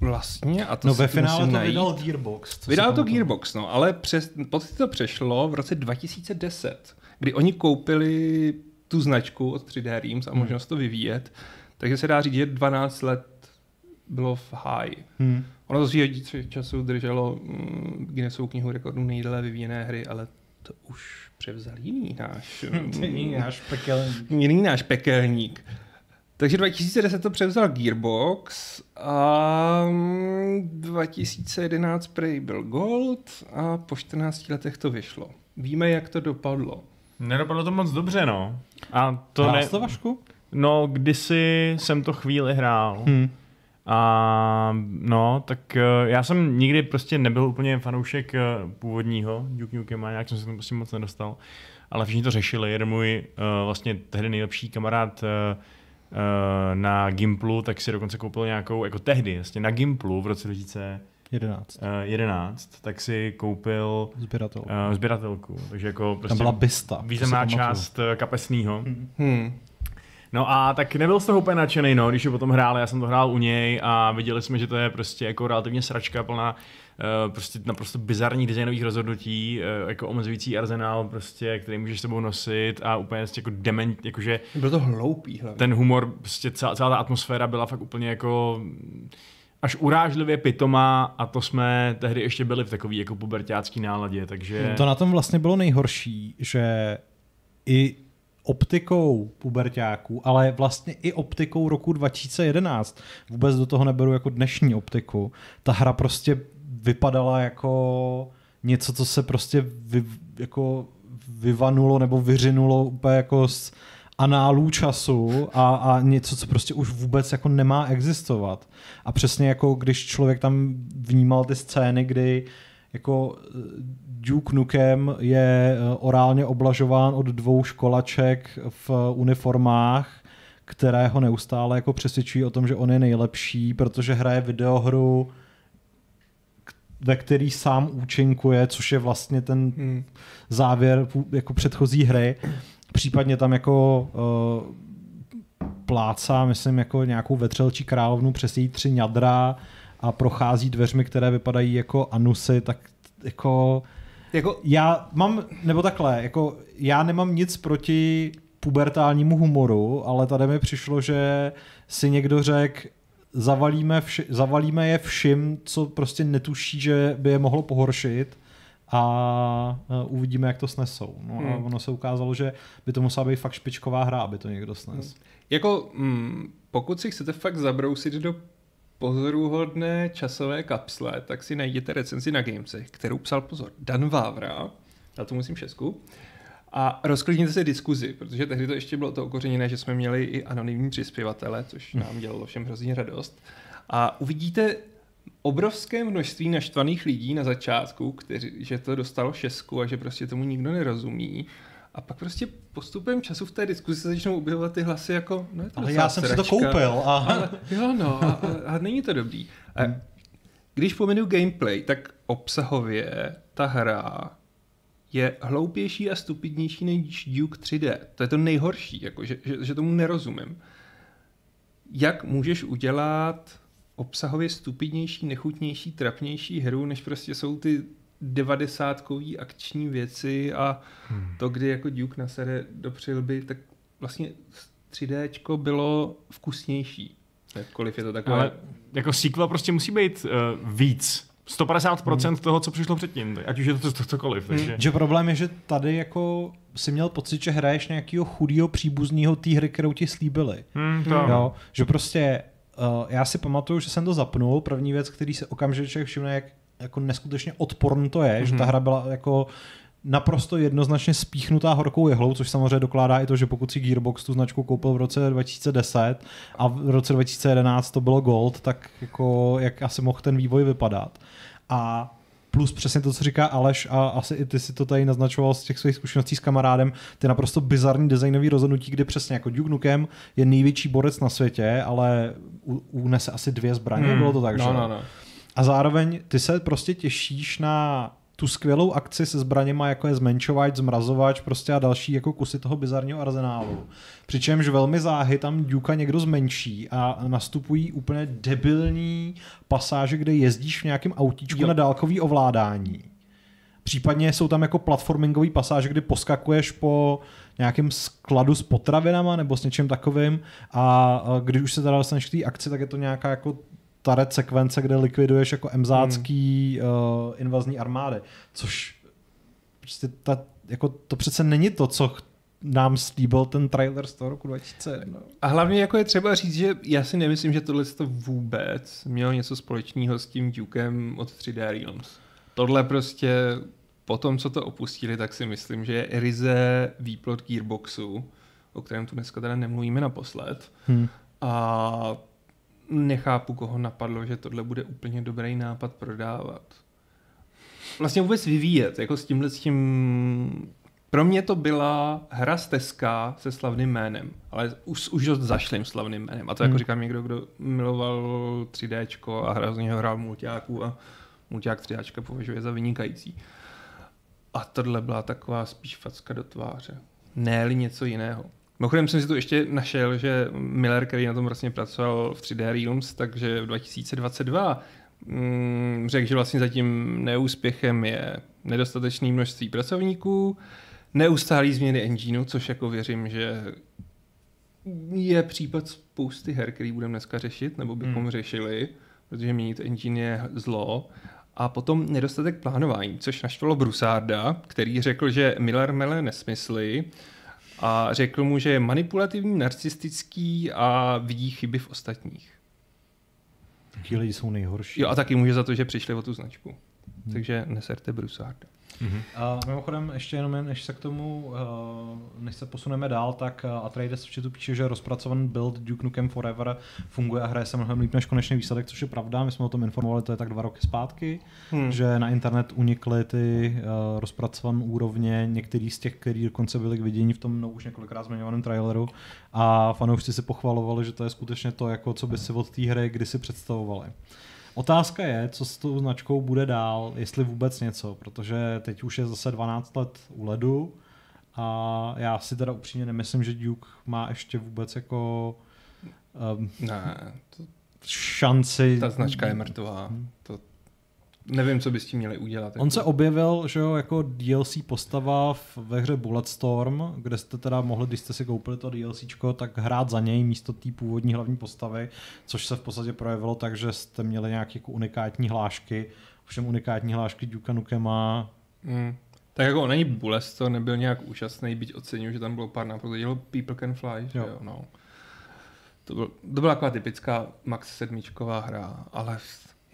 vlastně, a to No ve finále to najít. vydal Gearbox. Vydal to. Gearbox, no, ale přes, potom to přešlo v roce 2010, kdy oni koupili tu značku od 3D Realms a možnost to vyvíjet, takže se dá říct, že 12 let bylo v high. Hm. Ono to svýho času drželo mm, Guinnessovu knihu rekordů nejdéle vyvíjené hry, ale to už převzal jiný náš, mm, náš pekelný. jiný náš pekelník. Takže 2010 to převzal Gearbox a mm, 2011 prej byl Gold a po 14 letech to vyšlo. Víme, jak to dopadlo. Nedopadlo to moc dobře, no. A to To ne... Vašku? No, kdysi jsem to chvíli hrál. Hm. A no, tak eh, já jsem nikdy prostě nebyl úplně fanoušek eh, původního Duke Nukem a nějak jsem se tam prostě moc nedostal. Ale všichni to řešili. Jeden můj eh, vlastně tehdy nejlepší kamarád na Gimplu, tak si dokonce koupil nějakou, jako tehdy, vlastně na Gimplu v roce 2011, 11. tak si koupil Sběratel. uh, sběratelku. Takže jako prostě Tam byla bysta. významná část eh, kapesního. Hmm. No a tak nebyl z toho úplně nadšený, no, když ho potom hrál, já jsem to hrál u něj a viděli jsme, že to je prostě jako relativně sračka plná uh, prostě naprosto bizarních designových rozhodnutí, uh, jako omezující arzenál, prostě, který můžeš s sebou nosit a úplně prostě jako dement, jakože Bylo to hloupý hlavně. ten humor, prostě celá, celá ta atmosféra byla fakt úplně jako až urážlivě pitomá a to jsme tehdy ještě byli v takový jako pubertácký náladě, takže... To na tom vlastně bylo nejhorší, že i optikou pubertáků, ale vlastně i optikou roku 2011, vůbec do toho neberu jako dnešní optiku, ta hra prostě vypadala jako něco, co se prostě vy, jako vyvanulo nebo vyřinulo úplně jako z análů času a, a něco, co prostě už vůbec jako nemá existovat. A přesně jako když člověk tam vnímal ty scény, kdy jako Duke Nukem je eh, orálně oblažován od dvou školaček v uniformách, které ho neustále jako přesvědčují o tom, že on je nejlepší, protože hraje videohru, ve který sám účinkuje, což je vlastně ten Hmm. závěr jako předchozí hry. Případně tam jako uh, plácá, myslím, jako nějakou vetřelčí královnu přes její tři ňadra a prochází dveřmi, které vypadají jako anusy, tak jako Jako, já mám, nebo takhle, jako já nemám nic proti pubertálnímu humoru, ale tady mi přišlo, že si někdo řekl, zavalíme, vši, zavalíme je všim, co prostě netuší, že by je mohlo pohoršit a uvidíme, jak to snesou. No a Hmm. ono se ukázalo, že by to musela být fakt špičková hra, aby to někdo snes. jako mm, pokud si chcete fakt zabrousit do pozoruhodné časové kapsle, tak si najděte recenzi na Gamesech, kterou psal pozor Dan Vávra, já to musím šesku, a rozklidněte si diskuzi, protože tehdy to ještě bylo to okořeněné, že jsme měli i anonymní přispěvatele, což nám dělalo všem hrozně radost. A uvidíte obrovské množství naštvaných lidí na začátku, kteří, že to dostalo šestku a že prostě tomu nikdo nerozumí. A pak prostě postupem času v té diskuzi se začnou objevovat ty hlasy jako, no je to Ale já jsem si to sračka. koupil. A... Ale, jo, no, a, a, a není to dobrý. A když pomenu gameplay, tak obsahově ta hra je hloupější a stupidnější než Duke 3D. To je to nejhorší, jako, že, že, že tomu nerozumím. Jak můžeš udělat obsahově stupidnější, nechutnější, trapnější hru, než prostě jsou ty devadesátkový akční věci a hmm. to, kdy jako Duke nasere do přilby, tak vlastně 3Dčko bylo vkusnější. Jakkoliv je to takové... Ale jako sequel prostě musí být uh, víc. 150% hmm. toho, co přišlo předtím, ať už je to, to cokoliv. Takže... Že problém je, že tady jako si měl pocit, že hraješ nějakého chudého příbuzného té hry, kterou ti slíbili. Hmm, to, Jo, že prostě uh, já si pamatuju, že jsem to zapnul, první věc, který se okamžitě všimne, jak jako neskutečně odporný to je, mm-hmm. že ta hra byla jako naprosto jednoznačně spíchnutá horkou jehlou, což samozřejmě dokládá i to, že pokud si Gearbox tu značku koupil v roce 2010 a v roce 2011 to bylo Gold, tak jako jak asi mohl ten vývoj vypadat. A plus přesně to, co říká Aleš a asi i ty si to tady naznačoval z těch svých zkušeností s kamarádem, ty naprosto bizarní designový rozhodnutí, kdy přesně jako Duke Nukem je největší borec na světě, ale unese asi dvě zbraně, Hmm. bylo to tak, že? no, jo? no, no. A zároveň ty se prostě těšíš na tu skvělou akci se zbraněma, jako je zmenšovač, zmrazovač prostě a další jako kusy toho bizarního arzenálu. Přičemž velmi záhy tam Duka někdo zmenší a nastupují úplně debilní pasáže, kde jezdíš v nějakém autíčku Jo. na dálkový ovládání. Případně jsou tam jako platformingové pasáže, kdy poskakuješ po nějakém skladu s potravinama nebo s něčím takovým a a když už se teda dostaneš k té akci, tak je to nějaká jako taret sekvence, kde likviduješ jako emzácký hmm. uh, invazní armády, což prostě ta, jako to přece není to, co nám slíbil ten trailer z toho roku 2001. A hlavně jako je třeba říct, že já si nemyslím, že tohle to vůbec mělo něco společného s tím Dukem od 3D Realms. Tohle prostě po tom, co to opustili, tak si myslím, že je ryze výplod Gearboxu, o kterém tu dneska teda nemluvíme naposled. Hmm. A nechápu, koho napadlo, že tohle bude úplně dobrý nápad prodávat. Vlastně vůbec vyvíjet, jako s tímhle s tím... Pro mě to byla hra z Teska se slavným jménem, ale už, už dost zašlým slavným jménem. A to jako Hmm. říkám někdo, kdo miloval 3Dčko a hra z něho hrál multiáků a multiák 3Dčka považuje za vynikající. A tohle byla taková spíš facka do tváře. ne něco jiného. Mimochodem jsem si tu ještě našel, že Miller, který na tom vlastně pracoval v 3D Realms, takže v 2022 mm, řekl, že vlastně zatím neúspěchem je nedostatečné množství pracovníků, neustálý změny engineu, což jako věřím, že je případ spousty her, který budeme dneska řešit, nebo bychom hmm. řešili, protože měnit engine je zlo. A potom nedostatek plánování, což naštvalo Brusarda, který řekl, že Miller mele nesmysly a řekl mu, že je manipulativní, narcistický a vidí chyby v ostatních. Ti lidi jsou nejhorší. Jo a taky může za to, že přišli o tu značku. Hmm. Takže neserte Brusarda. Mm-hmm. A mimochodem, ještě jenom jen, než se k tomu, uh, než se posuneme dál, tak uh, Atreides v chatu píše, že rozpracovaný build Duke Nukem Forever funguje a hraje se mnohem líp než konečný výsledek, což je pravda. My jsme o tom informovali, to je tak dva roky zpátky, hmm. že na internet unikly ty uh, rozpracované úrovně, některý z těch, který dokonce byly k vidění v tom no, už několikrát zmiňovaném traileru a fanoušci si pochvalovali, že to je skutečně to, jako co by si od té hry kdysi představovali. Otázka je, co s tou značkou bude dál, jestli vůbec něco, protože teď už je zase 12 let u ledu a já si teda upřímně nemyslím, že Duke má ještě vůbec jako um, ne, to, šanci. Ta značka je mrtvá. To, nevím, co by s tím měli udělat. On jako. se objevil, že jo, jako DLC postava v, ve hře Bulletstorm, kde jste teda mohli, když jste si koupili to DLCčko, tak hrát za něj místo té původní hlavní postavy, což se v podstatě projevilo tak, že jste měli nějaké jako unikátní hlášky, ovšem unikátní hlášky Duke Nukema. Mm. Tak jako on není Bullet, to nebyl nějak úžasný, byť oceňuji, že tam bylo pár nápadů, dělal People Can Fly, jo. jo no. To, byl, to byla taková typická Max sedmičková hra, ale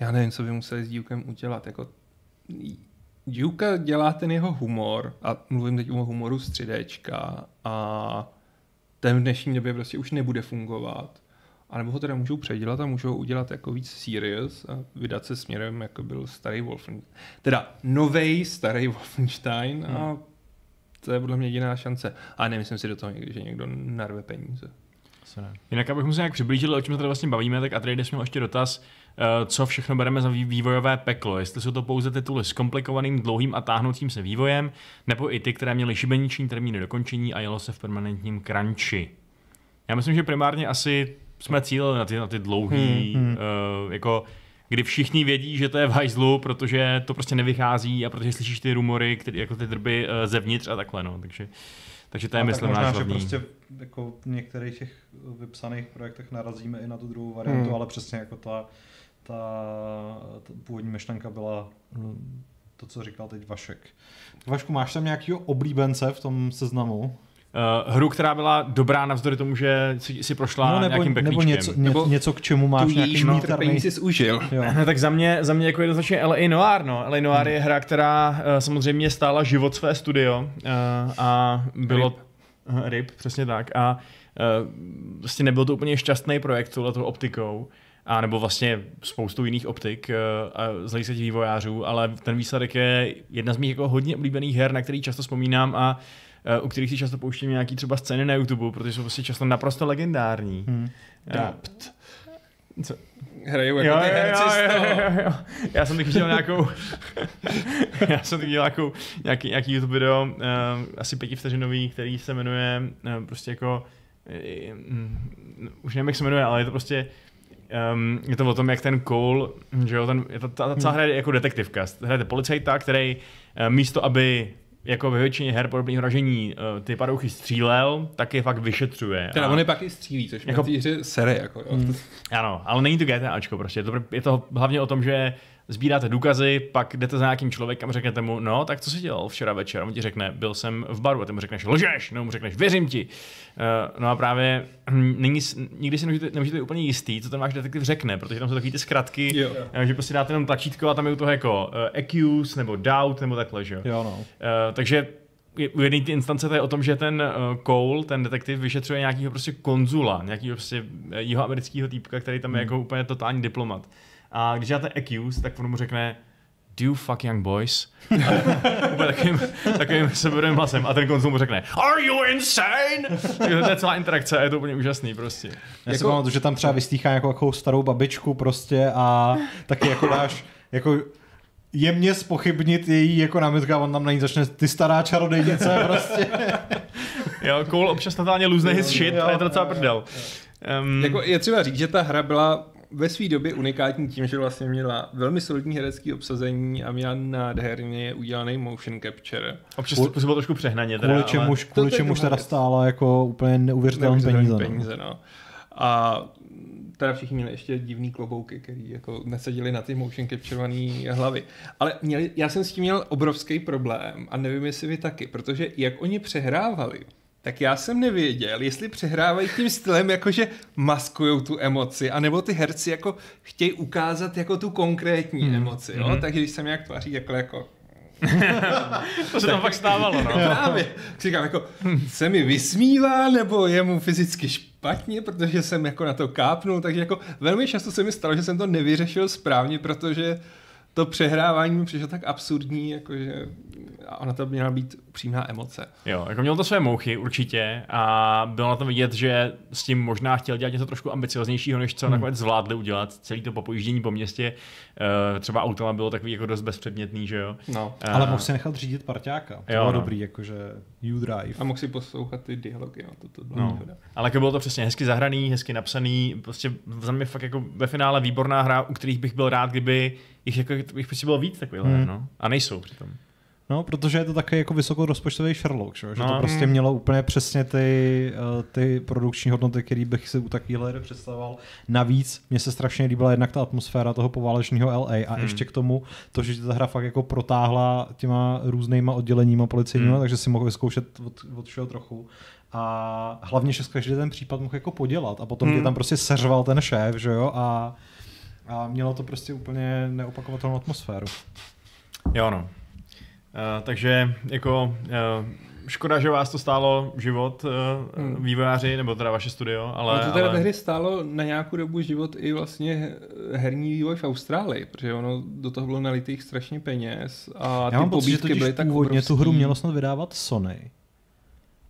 já nevím, co by museli s Dukem udělat. Jako, Duke dělá ten jeho humor, a mluvím teď o humoru z 3Dčka, a ten v dnešní době prostě už nebude fungovat. A nebo ho teda můžou předělat a můžou udělat jako víc serious a vydat se směrem, jako byl starý Wolfenstein. Teda novej starý Wolfenstein a Hmm. to je podle mě jediná šance. A nemyslím si do toho někdy, že někdo narve peníze. Asi ne. Jinak, abychom se nějak přiblížili, o čem se tady vlastně bavíme, tak Atreides měl ještě dotaz, co všechno bereme za vý- vývojové peklo. Jestli jsou to pouze tituly s komplikovaným, dlouhým a táhnoucím se vývojem, nebo i ty, které měly šibeniční termíny dokončení a jelo se v permanentním crunchi. Já myslím, že primárně asi jsme cílili na ty, na ty dlouhý, Hmm, hmm. Uh, jako kdy všichni vědí, že to je v hajzlu, protože to prostě nevychází a protože slyšíš ty rumory, které, jako ty drby uh, zevnitř a takhle, no. Takže, takže to je, A tak myslím, možná, náš že hlavní. prostě jako v některých těch vypsaných projektech narazíme i na tu druhou variantu, Hmm. ale přesně jako ta, ta, ta původní myšlenka byla hm, to, co říkal teď Vašek. Vašku, máš tam nějakého oblíbence v tom seznamu? Uh, hru, která byla dobrá navzdory tomu, že si, si prošla no, nebo, nějakým nebo peklíčkem. něco, ně, Nebo něco, k čemu máš nějaký niterný... utrpení jsi užil. Jo. No, tak za mě, za mě jako jednoznačně L.A. Noir, no. L.A. Noir hmm. je hra, která uh, samozřejmě stála život své studio uh, a bylo... Rip. Uh, Rip, přesně tak. A uh, vlastně nebyl to úplně šťastný projekt touhletou optikou, a nebo vlastně spoustu jiných optik uh, a z hlediska těch vývojářů, ale ten výsledek je jedna z mých jako hodně oblíbených her, na který často vzpomínám a uh, u kterých si často pouštím nějaký třeba scény na YouTube, protože jsou prostě často naprosto legendární. Hm. Uh, Dapt. co? Hrajou jako ty herci z toho. jo. Já jsem teď viděl nějakou, já jsem teď viděl nějakou, nějaký, nějaký YouTube video, uh, asi pětivteřinový, který se jmenuje uh, prostě jako, uh, už nevím, jak se jmenuje, ale je to prostě, Um, je to o tom, jak ten Cole, že jo, ten, je to, ta, ta celá hra je jako detektivka. Hrajete policajta, který uh, místo, aby jako ve většině her podobných ražení uh, ty padouchy střílel, tak je fakt vyšetřuje. Teda A- on je pak i střílí, což Jako- jako... na té hře sere. Jako, jo. Hmm. ano, ale není to GTAčko prostě. Je to, je to hlavně o tom, že sbíráte důkazy, pak jdete za nějakým člověkem a řeknete mu, no, tak co jsi dělal včera večer? On ti řekne, byl jsem v baru. A ty mu řekneš, lžeš, no mu řekneš, věřím ti. Uh, no a právě hm, není, nikdy si nemůžete, nemůžete být úplně jistý, co ten váš detektiv řekne, protože tam jsou takové ty zkratky, Jo. eh, že prostě dáte jenom tlačítko a tam je u toho jako uh, accuse nebo doubt nebo takhle, že jo. No. Uh, takže u jedné ty instance to je o tom, že ten uh, Cole, ten detektiv, vyšetřuje nějakého prostě konzula, nějakého prostě jeho amerického týpka, který tam je jako úplně totální diplomat. A když děláte accuse, tak on mu řekne do you fuck young boys? A úplně takovým, takovým sebevědomým hlasem. A ten konzul mu řekne Are you insane? Takže to je celá interakce a je to úplně úžasný prostě. Já si Jako- pamatuju, že tam třeba vystýchá jako, jako starou babičku prostě a taky jako dáš jako jemně spochybnit její jako námitku a on tam na ní začne ty stará čarodejnice prostě. Jo, Cole občas totálně lose his shit jo, a je to docela jo, jo. prdel. Um, Jako je třeba říct, že ta hra byla ve své době unikátní tím, že vlastně měla velmi solidní herecké obsazení a měla nádherně udělaný motion capture. občas to působilo trošku přehnaně. Teda, Kvůli ale- čemuž, kvůli čemuž teda stála jako úplně neuvěřitelné Neuvěřitelný peníze. peníze no. no. A teda všichni měli ještě divný klobouky, který jako neseděli na ty motion capturované hlavy. Ale měli, já jsem s tím měl obrovský problém a nevím, jestli vy taky, protože jak oni přehrávali, tak já jsem nevěděl, jestli přehrávají tím stylem, jakože maskujou tu emoci, anebo ty herci jako chtějí ukázat jako tu konkrétní hmm. emoci, jo? Mhm. Takže když jsem nějak tváří takhle jako To se tam fakt stávalo, no. Právě. Říkám, jako, se mi vysmívá, nebo je mu fyzicky špatně, protože jsem jako na to kápnul, takže jako velmi často se mi stalo, že jsem to nevyřešil správně, protože to přehrávání mi přišlo tak absurdní, jakože a ona to měla být upřímná emoce. Jo, jako měl to své mouchy určitě a bylo na tom vidět, že s tím možná chtěl dělat něco trošku ambicioznějšího, než co hmm. nakonec zvládli udělat. Celý to popojíždění po městě, eh, třeba autama bylo takový jako dost bezpředmětný, že jo. No. Ale Eh, mohl si nechat řídit parťáka. To Jo, bylo no. dobrý, jakože you drive. A mohl si poslouchat ty dialogy, no, to, to bylo No. výhoda. Ale jako bylo to přesně hezky zahraný, hezky napsaný, prostě za mě fakt jako ve finále výborná hra, u kterých bych byl rád, kdyby jich, jako, jich prostě bylo víc takových, Hmm. hmm. no. A nejsou přitom. No, protože je to taky jako vysokorozpočtový Sherlock, že, jo? že No. to prostě mělo úplně přesně ty, eh, ty produkční hodnoty, které bych si u takovéhle hry představoval. Navíc mně se strašně líbila jednak ta atmosféra toho poválečného LA a Hmm. ještě k tomu to, že ta hra fakt jako protáhla těma různýma odděleníma policejníma, Hmm. takže si mohl vyzkoušet od, od všeho trochu. A hlavně, že každý ten případ mohl jako podělat a potom Hmm. tě tam prostě seřval ten šéf, že jo, a, a mělo to prostě úplně neopakovatelnou atmosféru. Jo, no. Uh, takže jako uh, škoda, že vás to stálo život, hmm. vývojáři, nebo teda vaše studio, ale... No to teda ale... tehdy stálo na nějakou dobu život i vlastně herní vývoj v Austrálii, protože ono do toho bylo nalitých strašně peněz a Já ty mám pocit, že pobídky totiž byly tak původně obrovský. tu hru mělo snad vydávat Sony.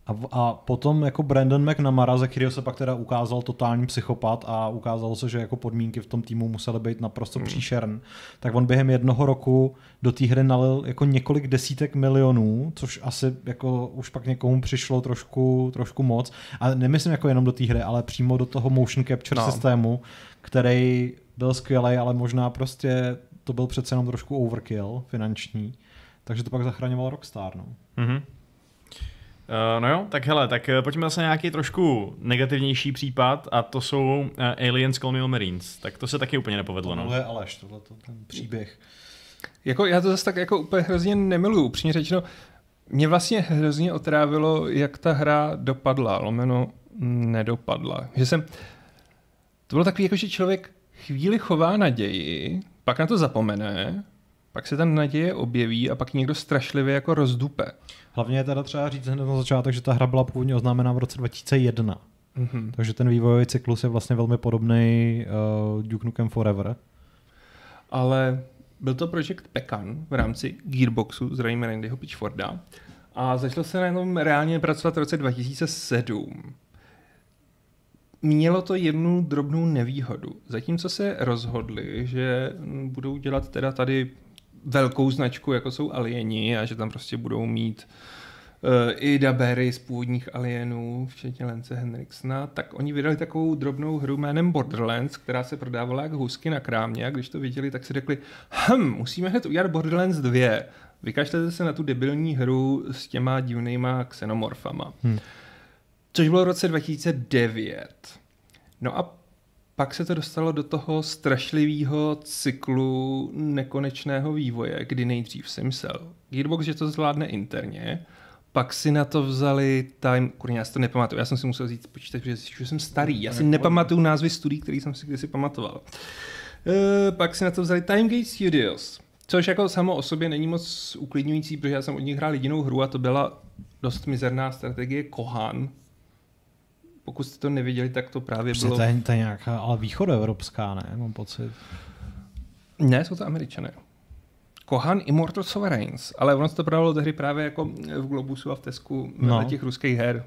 A, a potom jako Brandon McNamara, ze kterého se pak teda ukázal totální psychopat a ukázalo se, že jako podmínky v tom týmu musely být naprosto Hmm. příšerný, tak on během jednoho roku do té hry nalil jako několik desítek milionů, což asi jako už pak někomu přišlo trošku, trošku moc. A nemyslím jako jenom do té hry, ale přímo do toho motion capture No. systému, který byl skvělý, ale možná prostě to byl přece jenom trošku overkill finanční. Takže to pak zachraňoval Rockstar. No. Mhm. Uh, no jo, tak hele, tak uh, pojďme zase na nějaký trošku negativnější případ a to jsou uh, Aliens Colonial Marines. Tak to se taky úplně nepovedlo, no. Tohle je Aleš, tohle ten příběh. Jako, já to zase tak jako úplně hrozně nemiluju, upřímně řečeno. Mě vlastně hrozně otrávilo, jak ta hra dopadla, lomeno nedopadla. Že jsem, to bylo takový, jako že člověk chvíli chová naději, pak na to zapomene, pak se ta naděje objeví a pak někdo strašlivě jako rozdupe. Hlavně je teda třeba říct hned na začátek, že ta hra byla původně oznámena v roce 2001. Mhm. Takže ten vývojový cyklus je vlastně velmi podobný uh, Duke Nukem Forever. ale byl to projekt Pekan v rámci Gearboxu, zdravíme Randyho Pitchforda, a začal se na něm reálně pracovat v roce 2007. Mělo to jednu drobnou nevýhodu. Zatímco se rozhodli, že budou dělat teda tady velkou značku, jako jsou alieni a že tam prostě budou mít uh, i dabery z původních alienů, včetně Lence Henriksona, tak oni vydali takovou drobnou hru jménem Borderlands, která se prodávala jak husky na krámě a když to viděli, tak si řekli, hm, musíme hned udělat Borderlands 2. Vykašlete se na tu debilní hru s těma divnýma xenomorfama. Hmm. Což bylo v roce 2009. No a pak se to dostalo do toho strašlivého cyklu nekonečného vývoje, kdy nejdřív si myslel Gearbox, že to zvládne interně, pak si na to vzali time, kurně, já si to nepamatuju, já jsem si musel říct počítač, protože že jsem starý, já si nepamatuju názvy studií, který jsem si kdysi pamatoval. E, pak si na to vzali Timegate Studios, což jako samo o sobě není moc uklidňující, protože já jsem od nich hrál jedinou hru a to byla dost mizerná strategie Kohan. Pokud jste to neviděli, tak to právě Prostě bylo... to, je, to je nějaká, ale východoevropská, ne? Mám pocit. Ne, jsou to američané. Kohan Immortal Sovereigns, ale ono se to prodalo tehdy právě jako v Globusu a v Tesku no. No. těch ruských her.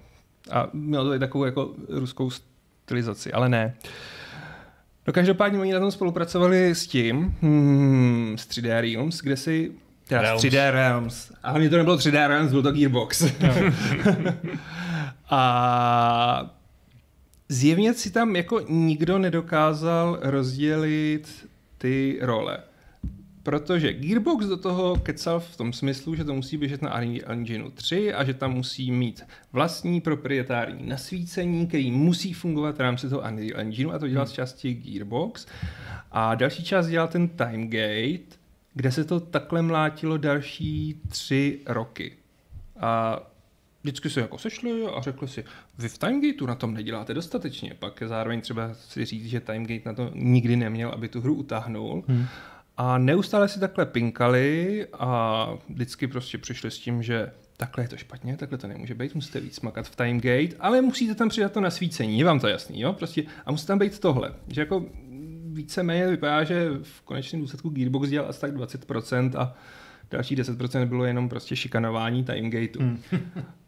A mělo to i takovou jako ruskou stylizaci, ale ne. No každopádně oni na tom spolupracovali s tím, hmm, s 3D Realms, kde si Teda Realms. s 3D Realms. A hlavně to nebylo 3D Realms, byl to Gearbox. a zjevně si tam jako nikdo nedokázal rozdělit ty role. Protože Gearbox do toho kecal v tom smyslu, že to musí běžet na Unreal Engineu 3 a že tam musí mít vlastní proprietární nasvícení, který musí fungovat v rámci toho Unreal Engineu a to dělal z části Gearbox. A další část dělal ten Timegate, kde se to takhle mlátilo další tři roky. A vždycky se jako sešli a řekli si, vy v Timegateu na tom neděláte dostatečně. Pak zároveň třeba si říct, že Timegate na to nikdy neměl, aby tu hru utáhnul. Hmm. A neustále si takhle pinkali a vždycky prostě přišli s tím, že takhle je to špatně, takhle to nemůže být, musíte víc makat v Timegate, ale musíte tam přidat to nasvícení, je vám to jasný, jo? Prostě, a musí tam být tohle, že jako víceméně vypadá, že v konečném důsledku Gearbox dělal asi tak 20% a další 10% bylo jenom prostě šikanování Timegateu. Hmm.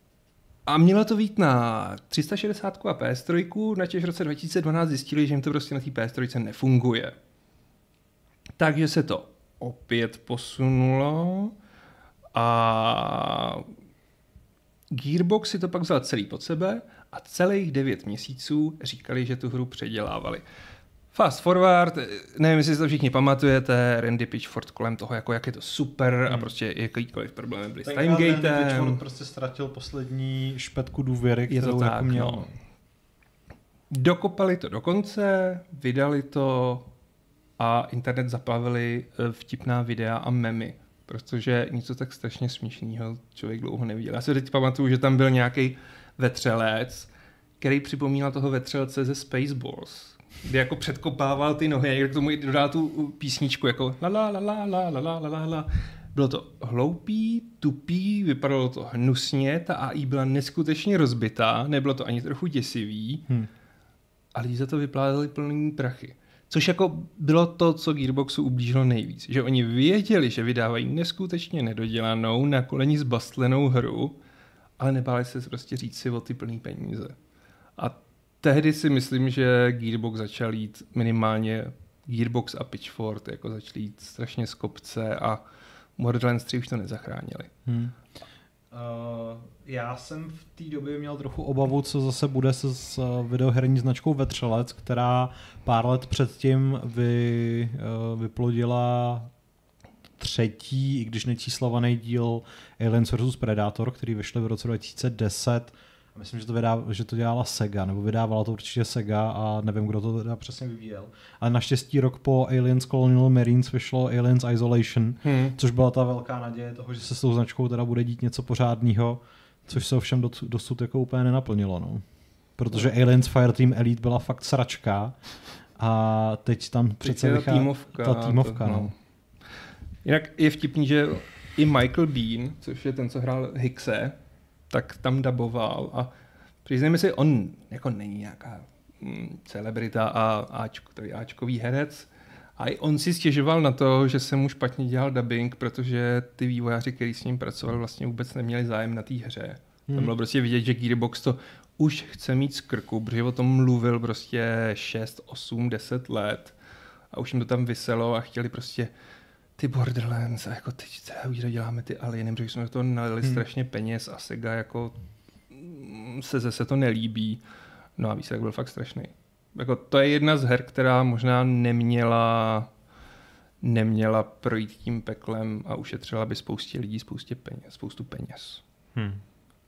A mělo to být na 360 a PS3, na v roce 2012 zjistili, že jim to prostě na té PS3 nefunguje. Takže se to opět posunulo a Gearbox si to pak vzal celý pod sebe a celých 9 měsíců říkali, že tu hru předělávali. Fast forward, nevím, jestli si to všichni pamatujete, Randy Pitchford kolem toho, jako jak je to super hmm. a prostě jakýkoliv problémy byly s Timegatem. prostě ztratil poslední špetku důvěry, Je kterou to tak, jako měl. no. Dokopali to do konce, vydali to a internet zaplavili eh, vtipná videa a memy, protože něco tak strašně směšného člověk dlouho neviděl. Já si teď pamatuju, že tam byl nějaký vetřelec, který připomínal toho vetřelce ze Spaceballs, kdy jako předkopával ty nohy a k tomu i dodal tu písničku jako la la la la la la la la la Bylo to hloupý, tupý, vypadalo to hnusně, ta AI byla neskutečně rozbitá, nebylo to ani trochu děsivý hmm. a lidi za to vypládali plný prachy. Což jako bylo to, co Gearboxu ublížilo nejvíc. Že oni věděli, že vydávají neskutečně nedodělanou, na koleni zbastlenou hru, ale nebáli se prostě říct si o ty plný peníze. Tehdy si myslím, že Gearbox začal jít minimálně Gearbox a Pitchfork jako začali jít strašně z kopce a Borderlands 3 už to nezachránili. Hmm. Uh, já jsem v té době měl trochu obavu, co zase bude se s uh, videoherní značkou Vetřelec, která pár let předtím vy, uh, vyplodila třetí, i když nečíslovaný díl Aliens vs. Predator, který vyšel v roce 2010 Myslím, že to, vydá, že to dělala Sega, nebo vydávala to určitě Sega a nevím, kdo to teda přesně vyvíjel. Ale naštěstí rok po Aliens Colonial Marines vyšlo Aliens Isolation, hmm. což byla ta velká naděje toho, že se s tou značkou teda bude dít něco pořádného, což se ovšem dosud jako úplně nenaplnilo. No. Protože Aliens Fireteam Elite byla fakt sračka a teď tam přece vychází týmovka. Ta týmovka to, no. no. Jinak je vtipný, že i Michael Bean, což je ten, co hrál Hixe, tak tam daboval a přiznejme si, on jako není nějaká mm, celebrita a Ačko, tady Ačkový herec, a i on si stěžoval na to, že se mu špatně dělal dubbing, protože ty vývojáři, kteří s ním pracovali, vlastně vůbec neměli zájem na té hře. Hmm. Tam bylo prostě vidět, že Gearbox to už chce mít z krku, protože o tom mluvil prostě 6, 8, 10 let a už jim to tam vyselo a chtěli prostě ty Borderlands a jako teď děláme ty alieny, protože jsme to nalili hmm. strašně peněz a Sega jako mm, se zase to nelíbí. No a výsledek byl fakt strašný. Jako to je jedna z her, která možná neměla neměla projít tím peklem a ušetřila by spoustě lidí spoustě peněz, spoustu peněz. Hmm.